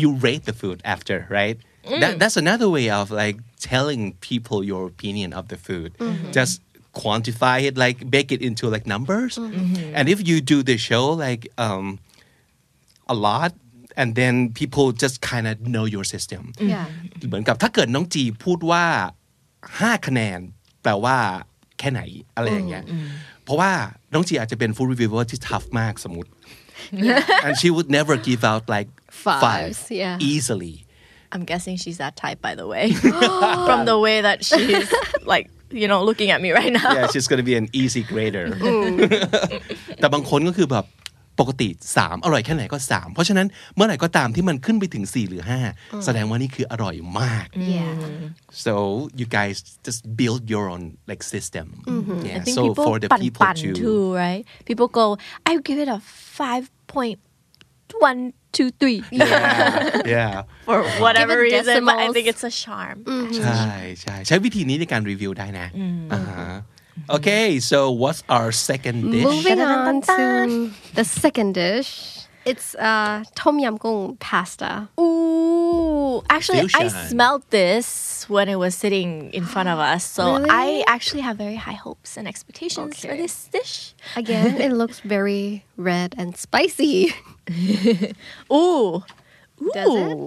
you rate the food after right that, that's another way of like telling people your opinion of the food just quantify it like bake it into like numbers and if you do the show like um, a lot and then people just kind of know your system. Mm-hmm. เหมือนกับถ้าเกิดน้องจีพูดว่า 5 คะแนน แปลว่าแค่ไหนอะไรอย่างเงี้ยเพราะว่าน้องจีอาจจะเป็น food reviewer ที่ tough มากสมมติ and she would never give out like five, yeah. easily. I'm guessing she's that type by the way. From the way that she's like you know looking at me right now. Yeah she's gonna be an easy grader. แต่บางคนก็คือแบบ ปกติ 3 อร่อยแค่ไหนก็ 3 เพราะฉะนั้นเมื่อไหร่ก็ตามที่มันขึ้นไปถึง 4 หรือ 5 แสดงว่านี่คืออร่อยมาก Yeah. so you guys just build your own like system yeah I think so people for the pan people pan to too, right? People go, I give it a five point one two three yeah yeah for whatever Give it reason, but I decimals. think it's a charm. ใช่ใช่ใช้วิธีนี้ในการรีวิวได้นะอ่าฮะ okay so what's our second dish Moving on to the second dish. It's uh, tom yum goong pasta. Ooh, actually, I Fusion. smelled this when it was sitting in front of us. So Really? I actually have very high hopes and expectations for Okay. this dish. Again, it looks very red and spicy. Ooh. Does it?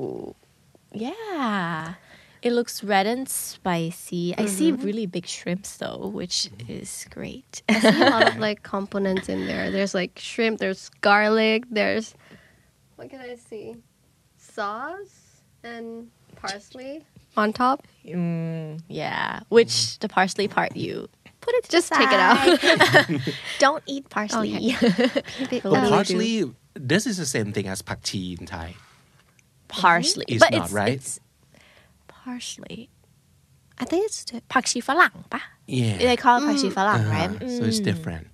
Yeah. It looks red and spicy. I see mm-hmm. really big shrimps though, which is great. I see a lot of like components in there. There's like shrimp, there's garlic, there's what can I see? Sauce and parsley. on top. Mm, yeah. Which the parsley part you put it to Just the take it out. Don't eat parsley. But parsley, this is the same thing as pak chi in Thai. parsley. It's but not, it's, right? It's Parsley, I think it's pak falang, ba? Yeah. They call it mm. pak shi falang, uh-huh. right? Uh-huh. So it's mm. different.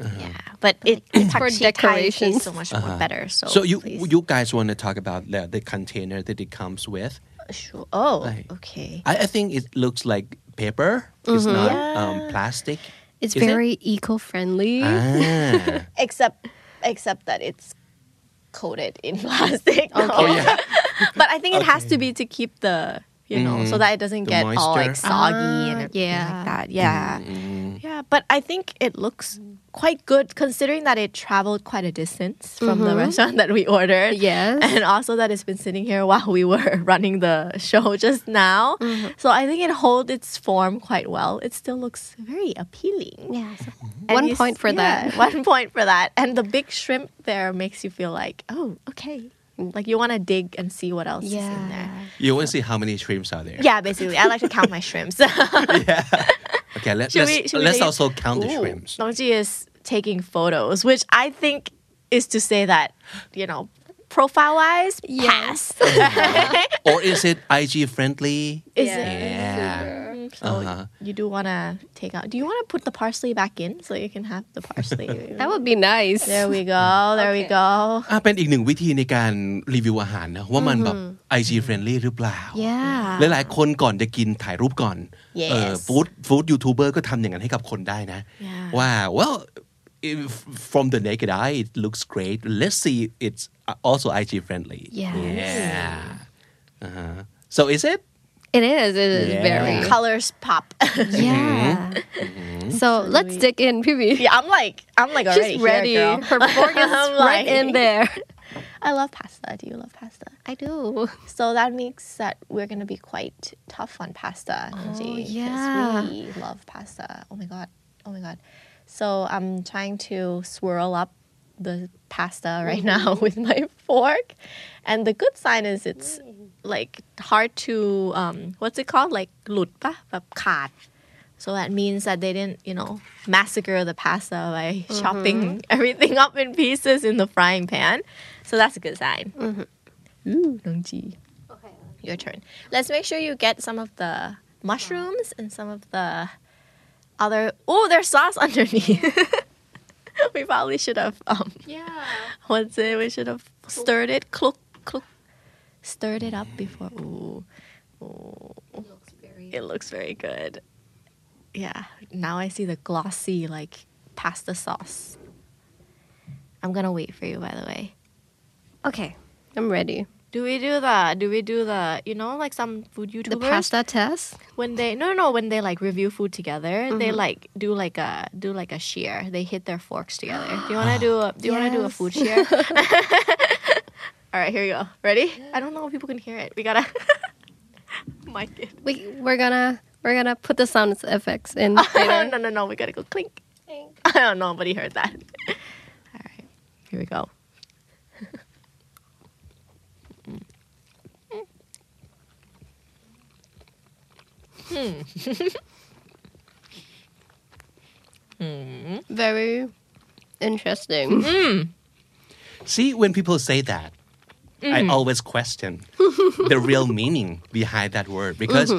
Uh-huh. Yeah, but it, it's for decorations so much uh-huh. more better. So, so you please. you guys want to talk about the, the container that it comes with? Sure. Oh, like, okay. I, I, think it looks like paper. Mm-hmm. It's not um, yeah. um, plastic. It's Is very it? eco-friendly. Ah. except except that it's coated in plastic. Okay. Oh, yeah. but I think okay. it has to be to keep the you know so that it doesn't Mm-hmm. The get all like soggy and Ah, everything yeah. like that yeah Mm-hmm. yeah but I think it looks quite good considering that it traveled quite a distance from the restaurant that we ordered Yes. and also that it's been sitting here while we were running the show just now so I think it holds its form quite well it still looks very appealing Yeah. so and one you point s- for yeah, that. One point for that. And the big shrimp there makes you feel like, oh, okay. Like you want to dig and see what else is in there. You want to see how many shrimps are there? Yeah, basically. I like to count my shrimps. yeah. Okay, let, Should let's, we- let's take it? also count the shrimps. Nong Ji is taking photos, which I think is to say that, you know, profile wise, Yes. pass. Uh-huh. Or is it IG friendly? is Yeah. it? Yeah So Uh-huh. you do want to take out. Do you want to put the parsley back in so you can have the parsley? That would be nice. there we go. There we go. อ่ะเป็นอีกหนึ่งวิธีในการรีวิวอาหารนะว่ามันแบบ IG friendly หรือเปล่า Yeah. หลายๆคนก่อนจะกินถ่ายรูปก่อน Yes เออฟู้ดฟู้ดยูทูบเบอร์ก็ทำอย่างนั้นให้กับคนได้นะ Yeah ว่า well if from the naked eye it looks great let's see it's also IG friendly Yes. yeah uh-huh. so is it it is. It is Yeah. very. Colors pop. Yeah. Mm-hmm. Mm-hmm. So let's dig in, PB. Yeah, I'm like, I'm like already She's here, ready. girl. Her fork is right in there. I love pasta. Do you love pasta? I do. So that means that we're gonna be quite tough on pasta. Nancy, oh, 'cause yeah. we love pasta. Oh my god. Oh my god. So I'm trying to swirl up the pasta right now with my fork, and the good sign is it's like hard to um, what's it called like หลุดปะแบบขาด So that means that they didn't, you know, massacre the pasta by chopping everything up in pieces in the frying pan. So that's a good sign. Ooh, Nongji. Okay. Your turn. Let's make sure you get some of the mushrooms and some of the other. Oh, there's sauce underneath. we probably should have. Um, Yeah. what's it? We should have stirred it. Clook, clook. Stirred it up before. Ooh, ooh. Looks very. It looks very good. Yeah. Now I see the glossy like pasta sauce. I'm gonna wait for you, by the way. Okay. I'm ready. Do we do the? Do we do the? You know, like some food YouTubers The pasta test. when they no no no when they like review food together, they mm-hmm. like do like a do like a shear. They hit their forks together. Do you want to do a? Do you want to do a food shear? All right, here you go. Ready? I don't know if people can hear it. We gotta mic it. We we're gonna we're gonna put the sound effects in no, later. no, no, no. We gotta go clink. clink. I don't know. Nobody heard that. All right, here we go. Hmm. hmm. hmm. Very interesting. Hmm. See, when people say that, I always question the real meaning behind that word because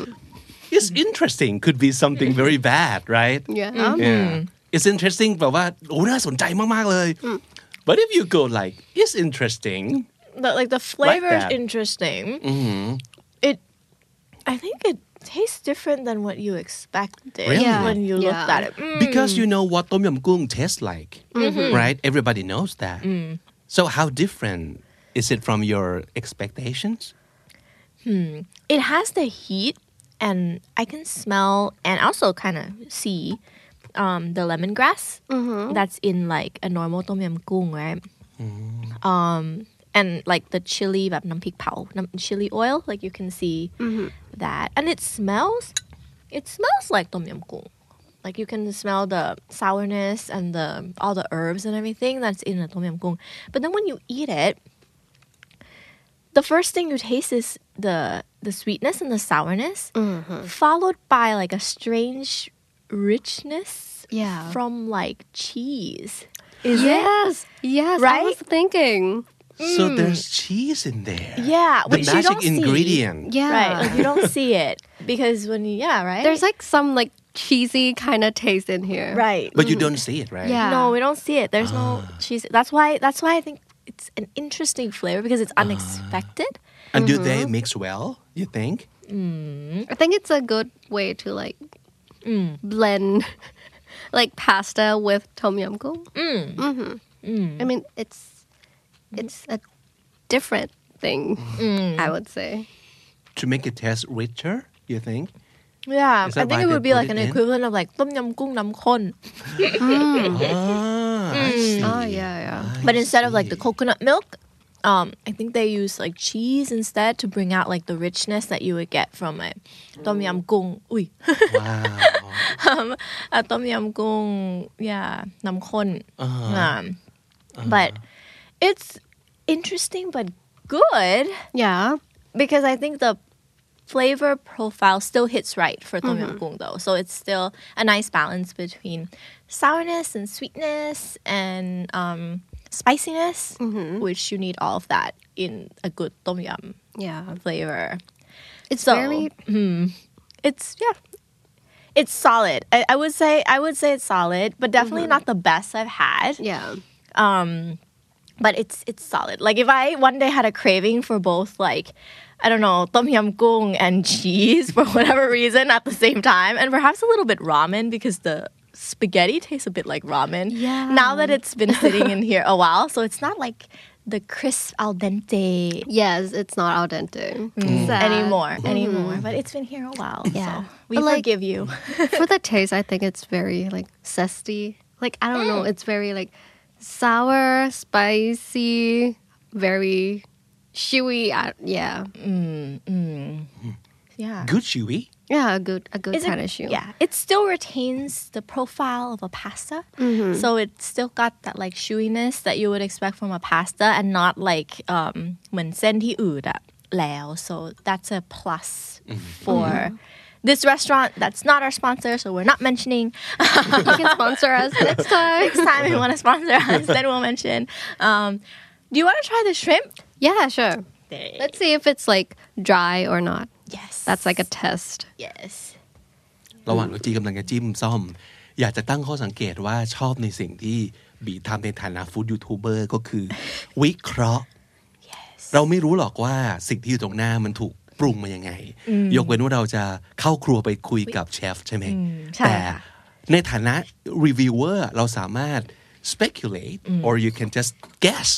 it's interesting could be something very bad, right? Yeah. Yeah. It's interesting แบบว่าโอ้น่าสนใจมาก ๆ เลย But if you go like it's interesting The, like the flavor is that. interesting. It, I think it tastes different than what you expected Really? Yeah. when you looked Yeah. at it. Mm. because you know what tom yum goong tastes like, right? Everybody knows that. So how different is it from your expectations? It has the heat, and I can smell and also kind of see um, the lemongrass that's in like a normal tom yum goong, right? Um, and like the chili,แบบน้ำพริกเผา nam- chili oil, like you can see that, and it smells. It smells like tom yum goong. Like you can smell the sourness and the all the herbs and everything that's in the tom yum goong. But then when you eat it, the first thing you taste is the the sweetness and the sourness, Mm-hmm. followed by like a strange richness Yeah. from like cheese. Is it? yes, yes. I was thinking. so mm. there's cheese in there Yeah, the which you magic don't see. ingredient Yeah. Right, like you don't see it because when you yeah right. There's like some like cheesy kind of taste in here. right, but you mm. don't see it right Yeah. No, we don't see it. There's no ah. cheese. That's why. That's why I think it's an interesting flavor because it's unexpected. and do Mm-hmm. they mix well you think I think it's a good way to like Mm. blend like pasta with tom yum goong. Mm. Mm-hmm. I mean, it's it's a different thing. Mm. I would say. to make it taste richer you think Yeah, I think it would be like an in? equivalent of like tom yum goong nam khon, ah Oh yeah, yeah. Mm. but instead of like the coconut milk, um, I think they use like cheese instead to bring out like the richness that you would get from a tom yum goong. Ui, wow um, a tom yum goong, yeah, nam khon. Um, but it's interesting but good. Yeah. because I think the flavor profile still hits right for tom yum goong though. So it's still a nice balance between sourness and sweetness and um, spiciness, which you need all of that in a good tom yum Yeah. flavor. It's So- very It's yeah. It's solid. I, I would say I would say it's solid, but definitely not the best I've had. yeah. Um, but it's it's solid. Like if I one day had a craving for both, like I don't know, tom yum goong and cheese for whatever reason at the same time, and perhaps a little bit ramen because the spaghetti tastes a bit like ramen. Yeah. Now that it's been sitting in here a while, so it's not like the crisp al dente Yes, it's not al dente mm. Sad. anymore mm. anymore. But it's been here a while. Yeah. So we But, like- forgive you. For the taste, I think it's very like zesty. Like I don't know, mm. it's very like sour, spicy, very chewy. Uh, yeah. Mm, mm. Yeah. Good chewy. Yeah, a good a good kind of shoe. Yeah, it still retains the profile of a pasta, mm-hmm. so it still got that like shoeiness that you would expect from a pasta, and not like um when senti uda leo. So that's a plus mm-hmm. for. Mm-hmm. This restaurant that's not our sponsor, so we're not mentioning. you can sponsor us next time. next time you want to sponsor us, then we'll mention. Um, do you want to try the shrimp? Yeah, sure. Let's see if it's like dry or not. yes That's like a test. yes ระหว่างที่กำลังจะจิ้มซ่อม อยากจะตั้งข้อสังเกตว่าชอบในสิ่งที่บีทำในฐานะฟู้ดยูทูบเบอร์ก็คือ วิเคราะห์เราไม่รู้หรอกว่าสิ่งที่อยู่ตรงหน้ามันถูกปรุงมายังไง ยกเว้นว่าเราจะเข้าครัวไปคุยกับเชฟใช่ไหมใช่แต่ค่ะในฐานะรีวิวเวอร์เราสามารถ speculate or you can just guess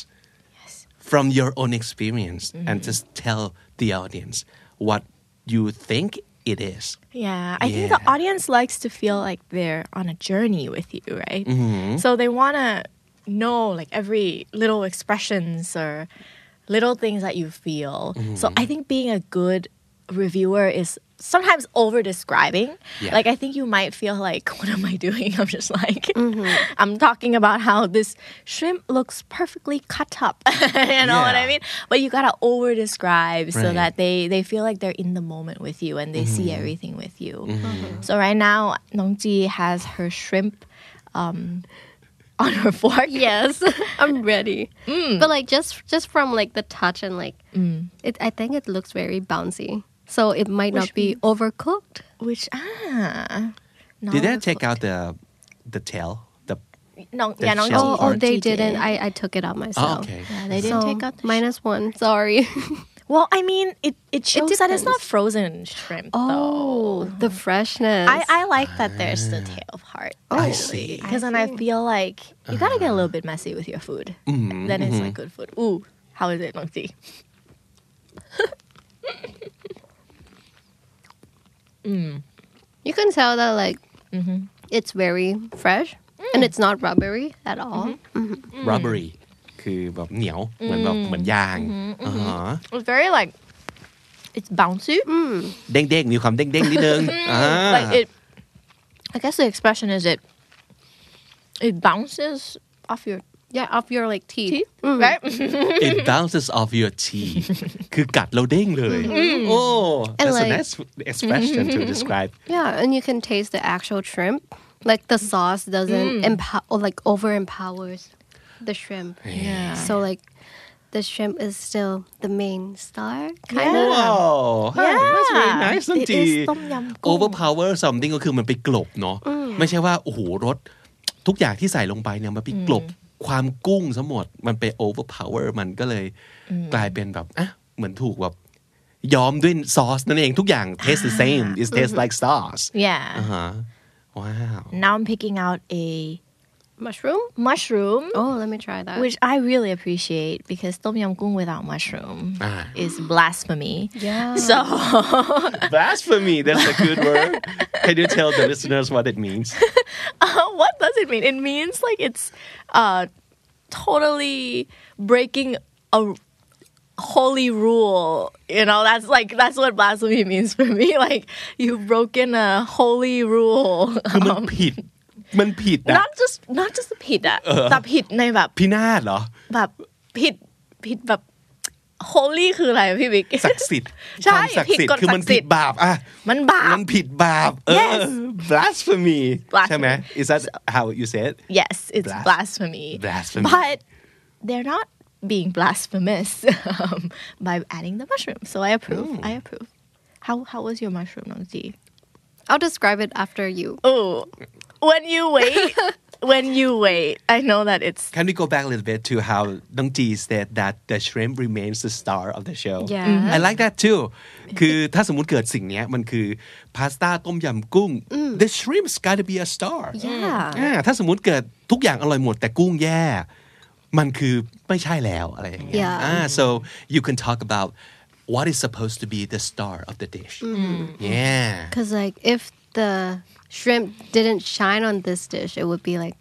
from your own experience and just tell the audience what you think it is Yeah, I think the audience likes to feel like they're on a journey with you, right? Mm-hmm. So they want to know like every little expressions or little things that you feel. Mm-hmm. So I think being a good reviewer is sometimes over describing. Yeah. Like I think you might feel like what am I doing? I'm just like Mm-hmm. I'm talking about how this shrimp looks perfectly cut up. you know what I mean? But you got to over describe so that they they feel like they're in the moment with you and they see Mm-hmm. everything with you. So right now, Nongji has her shrimp um, on her fork. Yes, I'm ready. But like just just from like the touch and like it, I think it looks very bouncy. So it might not Which be overcooked. Which ah, did they take out the the tail the No, yeah, the Nongji. shell Oh, oh, part? they didn't. I, I took it out oh, myself. okay Yeah, they didn't So, take out the minus one. Sorry. Well, I mean, it, it shows that it's not depends. frozen shrimp. Oh, the freshness. I, I like that there's the ah. tail part. Oh I see. Because then I feel like you gotta get a little ah. bit messy with your food. Mm-hmm, then it's like mm-hmm. good food. Ooh, how is it, Nongji? you can tell that like it's very fresh and it's not rubbery at all. rubbery คือแบบเหนียวเหมือนแบบเหมือนยางอ่าฮะ It's very like, it's bouncy. เด้งๆ มีความเด้งๆ นิดนึงอ่า Like it, I guess the expression is it, it bounces off your Yeah, off your like teeth. Teeth, right? it bounces off your teeth คือกัดแล้วเด้งเลย oh that's a like- nice expression to describe Yeah, and you can taste the actual shrimp. Like the sauce doesn't empower, like over empowers the shrimp. Yeah. So like the shrimp is still the main star, kind of. wow hey, that's very Yeah. nice น้อง It จี is ต้มยำกุ้ง overpower something ก็คือมันไปกลบเนาะไม่ใช่ว่าโอ้โหรสทุกอย่างที่ใส่ลงไปเนี่ยมันไปกลบ ความกุ้งซะหมดมันไป overpower มันก็เลยกลายเป็นแบบอะเหมือนถูกแบบย้อมด้วยซอสนั่นเองทุกอย่าง taste the same it tastes like sauce Yeah. อ่าฮะว้าว Now I'm picking out a Mushroom? mushroom, Oh, let me try that. which I really appreciate because tom yum goong without mushroom Ah. is blasphemy. yeah. So blasphemy that's a good word can you tell the listeners what it means what does it mean? It means like it's uh totally breaking a holy rule. You know, that's like that's what blasphemy means for me. Like you've broken a holy rule. คือมันผิด มันผิดนะ not just not just ผิดอะแต่ผิดในแบบพินาศเหรอ แบบผิดผิดแบบ holy คืออะไรอะพี่บิ๊กศักดิ์สิทธิ์ใช่ความศักดิ์สิทผิดกฎธิ์คือมันศักดิ์สิผิทดธิ์บาปอะมันบาปมันผิดบาปเออ Yes blasphemy Blasphemy ใช่ไหม is that how you say it yes it's Blas- blasphemy blasphemy. but they're not being blasphemous um, by adding the mushroom so I approve I approve how how was your mushroom Nongji I'll describe it after you. oh when you wait, when you wait, I know that it's. Can we go back a little bit to how Nong Ji said that the shrimp remains the star of the show? Yeah. Mm-hmm. I like that too. คือถ้าสมมติเกิดสิ่งนี้มันคือพาสต้าต้มยำกุ้ง the shrimp's gotta be a star yeah ถ้าสมมติเกิดทุกอย่างอร่อยหมดแต่กุ้งแย่ มันคือไม่ใช่แล้วอะไรอย่างเงี้ย yeah. Ah, so you can talk about what is supposed to be the star of the dish. Mm. mm. Yeah. Because like if the shrimp didn't shine on this dish, it would be like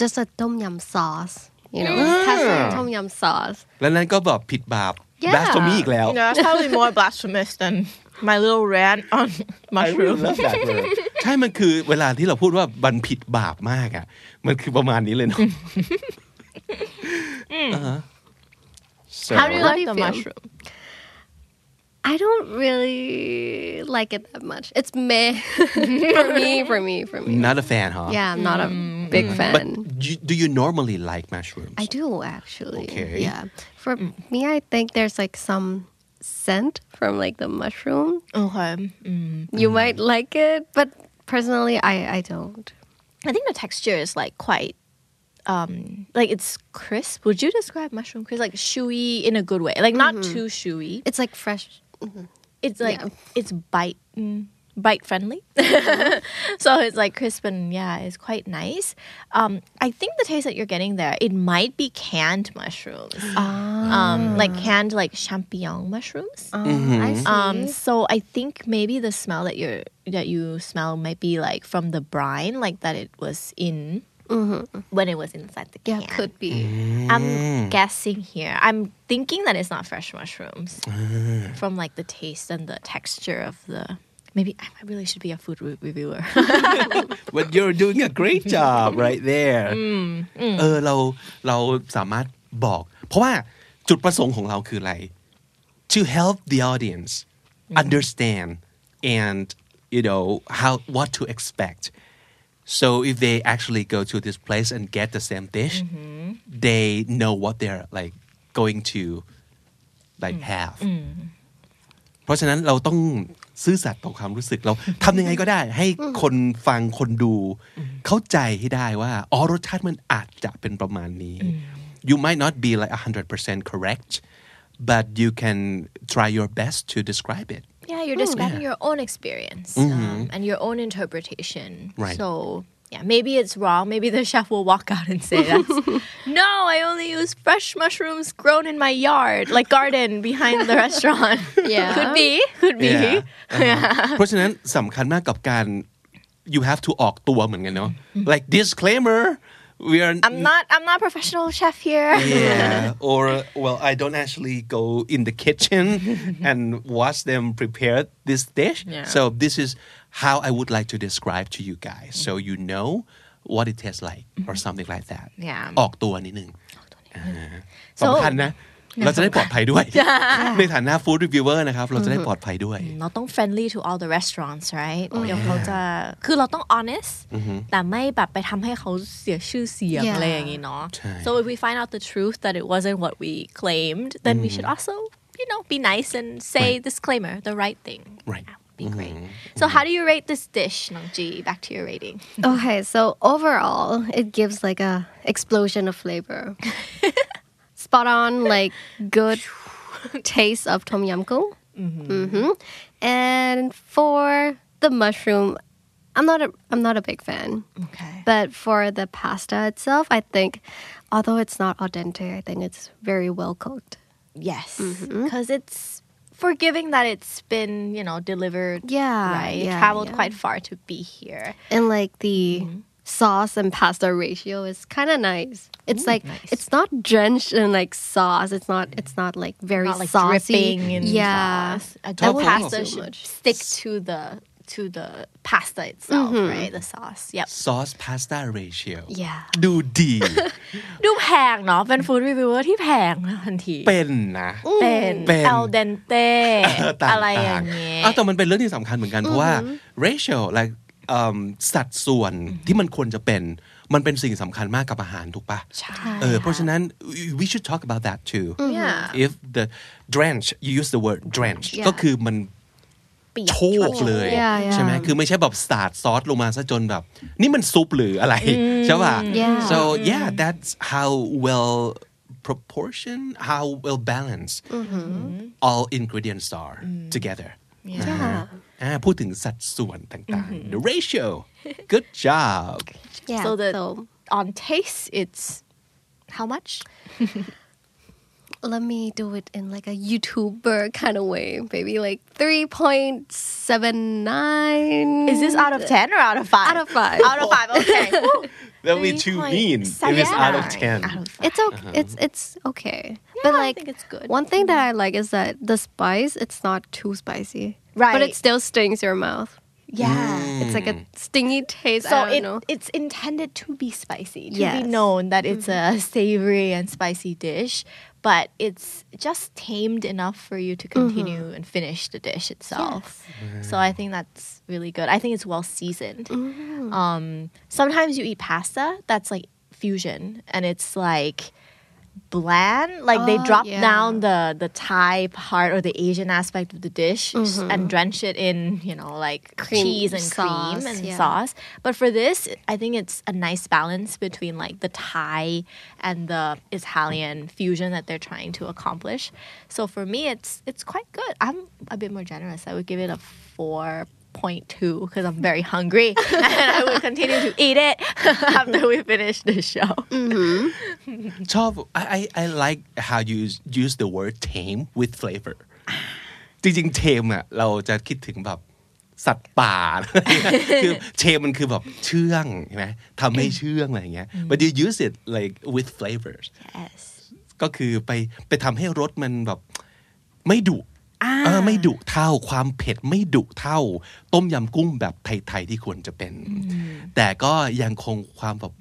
just a tom yum sauce. You know, casual tom yum sauce. แล้วนั้นก็แบบผิดบาป Yeah. blasphemy อีกแล้ว yeah, that's probably more blasphemous than my little rant on I really mushroom love that word ใช่มันคือเวลาที่เราพูดว่ามันผิดบาปมากอะ มันคือประมาณนี้เลยเนาะ Uh-huh. So- how do you How like do you the feel? mushroom I don't really like it that much. It's meh for me, for me, for me. not a fan huh Yeah, I'm not a mm. big but fan. you, do you normally like mushrooms I do actually. Okay. Yeah. For mm. me, I think there's like some scent from like the mushroom. okay mm. You might like it, but personally, I I don't. I think the texture is like quite um like it's crisp. Would you describe mushroom crisp? Like chewy in a good way. Like not mm-hmm. too chewy. It's like fresh. It's like Yeah. it's bite mm, bite friendly. so it's like crisp and yeah, it's quite nice. Um I think the taste that you're getting there, it might be canned mushrooms. Um like canned like champignon mushrooms. I see. Um, so I think maybe the smell that you're that you smell might be like from the brine, like that it was in when it was inside the yeah, can. could be. I'm guessing here. I'm thinking that it's not fresh mushrooms from like the taste and the texture of the. Maybe I really should be a food re- reviewer. but you're doing a great job right there เออเราเราสามารถบอก เพราะว่าจุดประสงค์ของเราคืออะไร to help the audience understand and you know how what to expect so if they actually go to this place and get the same dish they know what they're like going to like have เพราะฉะนั้นเราต้องซื่อสัตย์ต่อความรู้สึกเราทำยังไงก็ได้ ให้คนฟังคนดู เข้าใจให้ได้ว่าอ๋อรสชาติมันอาจจะเป็นประมาณนี้ you might not be like 100% correct but you can try your best to describe it yeah, you're describing your own experience um, and your own interpretation. Right. So yeah, maybe it's wrong. Maybe the chef will walk out and say that's no. I only use fresh mushrooms grown in my yard, like garden behind the restaurant. Yeah. could be, could be. Yeah. อ่าฮะเพราะฉะนั้นสำคัญมากกับการ you have to ออกตัวเหมือนกันเนาะ like disclaimer we are I'm not. I'm not a professional chef here. yeah or well I don't actually go in the kitchen and watch them prepare this dish Yeah. so this is how I would like to describe to you guys so you know what it tastes like or something like that Yeah. ออกตัวนิดนึงอ่าสำคัญนะ เราจะได้ปลอดภัยด้วย ในฐานะ food reviewer นะครับ เราจะได้ปลอดภัยด้วย เราต้อง friendly to all the restaurants right เดี๋ยวเขาจะคือเราต้อง honest แต่ไม่แบบไปทำให้เขาเสียชื่อเสียง Yeah. อะไรอย่างนี้เนาะใช่ so if we find out the truth that it wasn't what we claimed then we should also you know be nice and say disclaimer the right thing Right. That would be great so how do you rate this dish Nong Ji back to your rating Okay, so overall, it gives like a explosion of flavor. Spot on, like good taste of tom yum goong. hmm mm-hmm. And for the mushroom, I'm not a I'm not a big fan. okay But for the pasta itself, I think, although it's not al dente, I think it's very well cooked. yes mm-hmm. because it's forgiving that it's been you know delivered Yeah, right yeah, traveled yeah. quite far to be here and like the mm-hmm sauce and pasta ratio is kind of nice. It's Ooh, like nice. it's not drenched in like sauce. It's not. It's not like very not, like, saucy. yeah, sauce. I don't pasta should stick to the to the pasta itself, mm-hmm. right? The sauce. Yep. Sauce pasta ratio. Yeah. ดูดี ดูแพงเนาะเป็นฟู้ดรีวิวเวอร์ที่แพงทันทีเป็นนะเป็นเป็นอัลเดนเตอะไรอย่างเงี้ยแต่มันเป็นเรื่องที่สำคัญเหมือนกัน เพราะว่า ah, ratio like สัดส่วนที่มันควรจะเป็น มันเป็นสิ่งสำคัญมากกับอาหารถูกปะใช่เออเพราะฉะนั้น we should talk about that too Yeah. if the drench you use the word drench Yeah. ก็คือมันเปียกโชกเลย Yeah, yeah. ใช่ไหมคือไม่ใช่แบบสาดซอสลงมาซะจนแบบ นี่มันซุปหรืออะไรใช่ป่ะ Yeah. so yeah that's how well proportion how well balanced all ingredients are together Yeah. อ่า พูดถึงสัดส่วนต่างๆ the ratio good job Yeah. so the so on taste it's how much let me do it in like a YouTuber kind of way. Maybe like 3.79. is this out of 10 or out of 5 Out of five. out of 5 okay Woo. that would be too mean if it's out of 10 Out of five. It's okay. It's it's okay. but I like think it's good. one thing that mm-hmm. I like is that the spice it's not too spicy. Right. But it still stings your mouth. Yeah It's like a mm. stingy taste. So I don't it, know. it's intended to be spicy, to be known that it's a mm-hmm. savory and spicy dish, but it's just tamed enough for you to continue mm-hmm. and finish the dish itself. So I think that's really good. I think it's well seasoned. Mm-hmm. Um, sometimes you eat pasta that's like fusion, and it's like bland like they Oh, drop yeah. down the the thai part or the asian aspect of the dish mm-hmm. and drench it in you know like Cream cheese and sauce, cream and yeah. sauce. But for this i think it's a nice balance between like the thai and the italian fusion that they're trying to accomplish. So for me it's it's quite good. I'm a bit more generous. I would give it a 4.2 because i'm very hungry and i will continue to eat it after we finish the show ชอบ I I I like how you use, use the word tame with flavor จริงๆ tame อ่ะเราจะคิดถึงแบบสัตว์ป่า คือ tame มันคือแบบเชื่องใช่ไหมทำให้เชื่องอะไรอย่างเงี้ย but you use it like with flavors yes ก็คือไปไปทำให้รสมันแบบไม่ดุ เออไม่ดุเท่าความเผ็ดไม่ดุเท่า ต้มยำกุ้งแบบไทย ๆ ที่ควรจะเป็น แต่ก็ยังคงความแบบ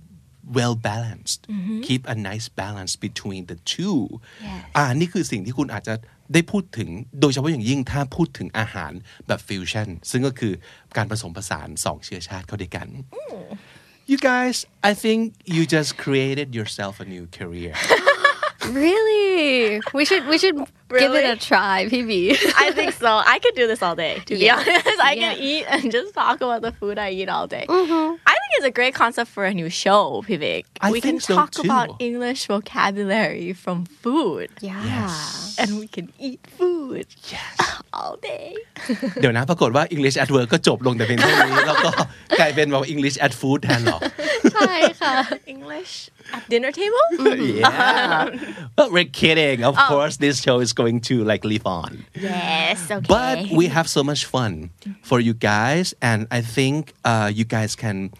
well balanced keep a nice balance between the two Yes. อ่านี่คือสิ่งที่คุณอาจจะได้พูดถึงโดยเฉพาะอย่างยิ่งถ้าพูดถึงอาหารแบบฟิวชั่นซึ่งก็คือการผสมผสานสองเชื้อชาติเข้าด้วยกัน You guys I think you just created yourself a new career Really? We should we should really? give it a try, PB. I think so. I could do this all day. To yeah. be honest, I yeah. can eat and just talk about the food I eat all day. Mm-hmm. I think it's a great concept for a new show, P Big. We can so talk too. about English vocabulary from food. Yeah. Yes. And we can eat food. Yes. All day. เดี๋ยวนะปรากฏว่า English at work ก็จบลงแต่เพียงเท่านี้แล้วก็กลายเป็นว่า English at food แทนหรอใช่ค่ะ English at dinner table? yeah but we're kidding of course this show is going to like live on yes, okay. but we have so much fun for you guys and I think uh, you guys can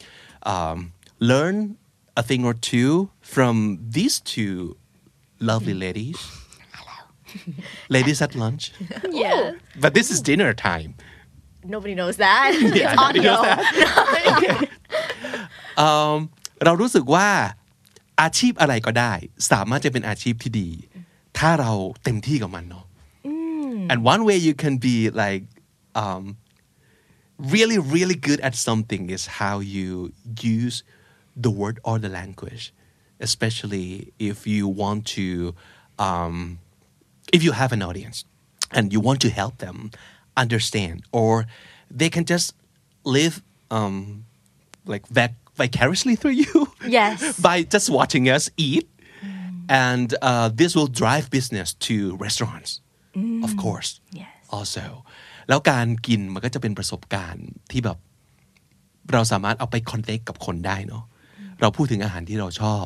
um, learn a thing or two from these two lovely ladies ladies at lunch yeah. but this is dinner time Nobody knows that. Yeah, it's nobody knows audio. Um, เรารู้สึกว่า อาชีพอะไรก็ได้ สามารถจะเป็นอาชีพที่ดี ถ้าเราเต็มที่กับมันเนาะ and one way you can be like um, really really good at something is how you use the word or the language especially if you want to um, if you have an audience and you want to help them understand or they can just live um, like vic- vicariously through you Yes. by just watching us eat and uh, this will drive business to restaurants of course Yes. also แล้วการกินมันก็จะเป็นประสบการณ์ที่แบบเราสามารถเอาไปคอนเนคกับคนได้เนาะ เราพูดถึงอาหารที่เราชอบ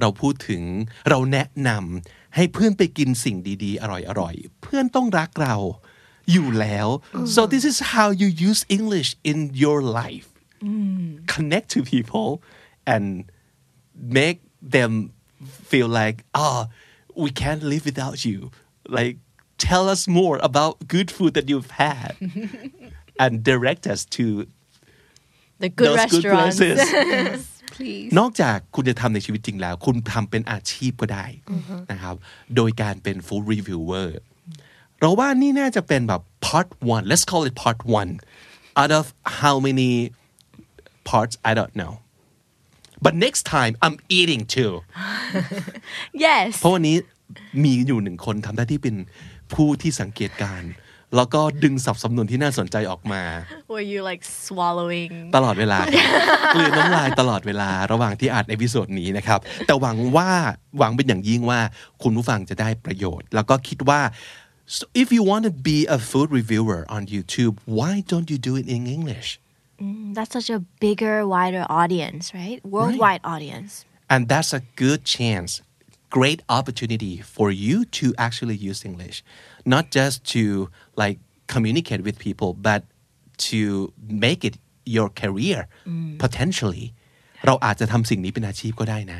เราพูดถึงเราแนะนำให้เพื่อนไปกินสิ่งดีๆ อร่อยๆ เพื่อนต้องรักเราอยู่แล้ว so this is how you use English in your life connect to people and make them feel like oh we can't live without you like tell us more about good food that you've had and direct us to The good those good restaurants. places please นอกจากคุณจะทำในชีวิตจริงแล้ว คุณทำเป็นอาชีพก็ได้นะครับ โดยการเป็น food reviewer เราว่านี่น่าจะเป็นแบบ part one let's call it part one out of how many parts I don't know But next time I'm eating too yes. เพราะวันนี้มีอยู่หนึ่งคนทำหน้าที่เป็นผู้ที่สังเกตการณ์แล้วก็ดึงสับสำนวนที่น่าสนใจออกมา Were you like swallowing? ตลอดเวลากลืนน้ำลายตลอดเวลาระหว่างที่อัดเอพิโซดนี้นะครับ แต่หวังว่าหวังเป็นอย่างยิ่งว่าคุณผู้ฟังจะได้ประโยชน์ แล้วก็คิดว่า so if you want to be a food reviewer on YouTube why don't you do it in English That's such a bigger, wider audience, right? Worldwide audience. and that's a good chance great opportunity for you to actually use english not just to like communicate with people but to make it your career potentially เราอาจจะทำสิ่งนี้เป็นอาชีพก็ได้นะ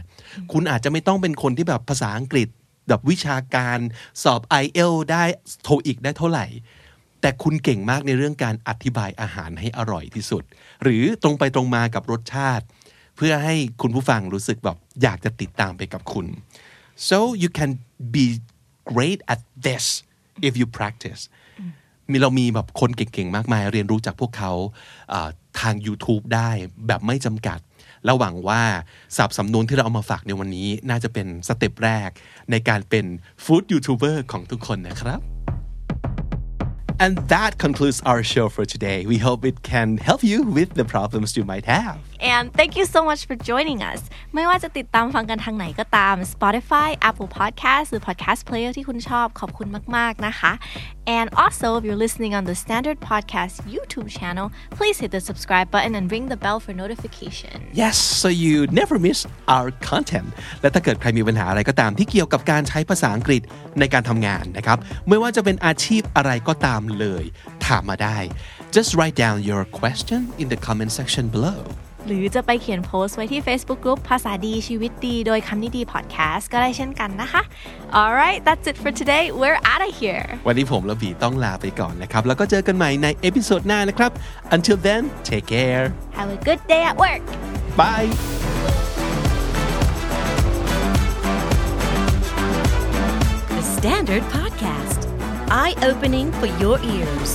คุณอาจจะไม่ต้องเป็นคนที่แบบภาษาอังกฤษ แบบวิชาการสอบ IEL ได้โทอีกได้เท่าไหร่ แต่คุณเก่งมากในเรื่องการอธิบายอาหารให้อร่อยที่สุด หรือตรงไปตรงมากับรสชาติ เพื่อให้คุณผู้ฟังรู้สึกแบบอยากจะติดตามไปกับคุณ so you can be great at this if you practice มีเรามีแบบคนเก่งๆ มากมาย เรียนรู้จากพวกเขาทาง YouTube ได้แบบไม่จำกัด แล้วหวังว่าสับสำนวนที่เราเอามาฝากในวันนี้ น่าจะเป็นสเต็ปแรกในการเป็นฟู้ดยูทูบเบอร์ของทุกคนนะครับ And that concludes our show for today. We hope it can help you with the problems you might have And thank you so much for joining us ไม่ว่าจะติดตามฟังกันทางไหนก็ตาม Spotify Apple Podcast หรือ Podcast Player ที่คุณชอบขอบคุณมาก ๆ นะคะ And also if you're listening on the Standard Podcast YouTube channel please hit the subscribe button and ring the bell for notification Yes so you never miss our content และถ้าเกิดใครมีปัญหาอะไรก็ตามที่เกี่ยวกับการใช้ภาษาอังกฤษในการทำงานนะครับ ไม่ว่าจะเป็นอาชีพอะไรก็ตามเลย ถามมาได้ just write down your question in the comment section below หรือจะไปเขียนโพสต์ไว้ที่ Facebook Group ภาษาดีชีวิตดีโดยคำนี้ดี Podcast ก็ได้เช่นกันนะคะ Alright that's it for today we're out of here วันนี้ผมและบีต้องลาไปก่อนนะครับ แล้วก็เจอกันใหม่ในเอพิโซดหน้านะครับ until then take care Have a good day at work bye The Standard Podcast, eye opening for your ears.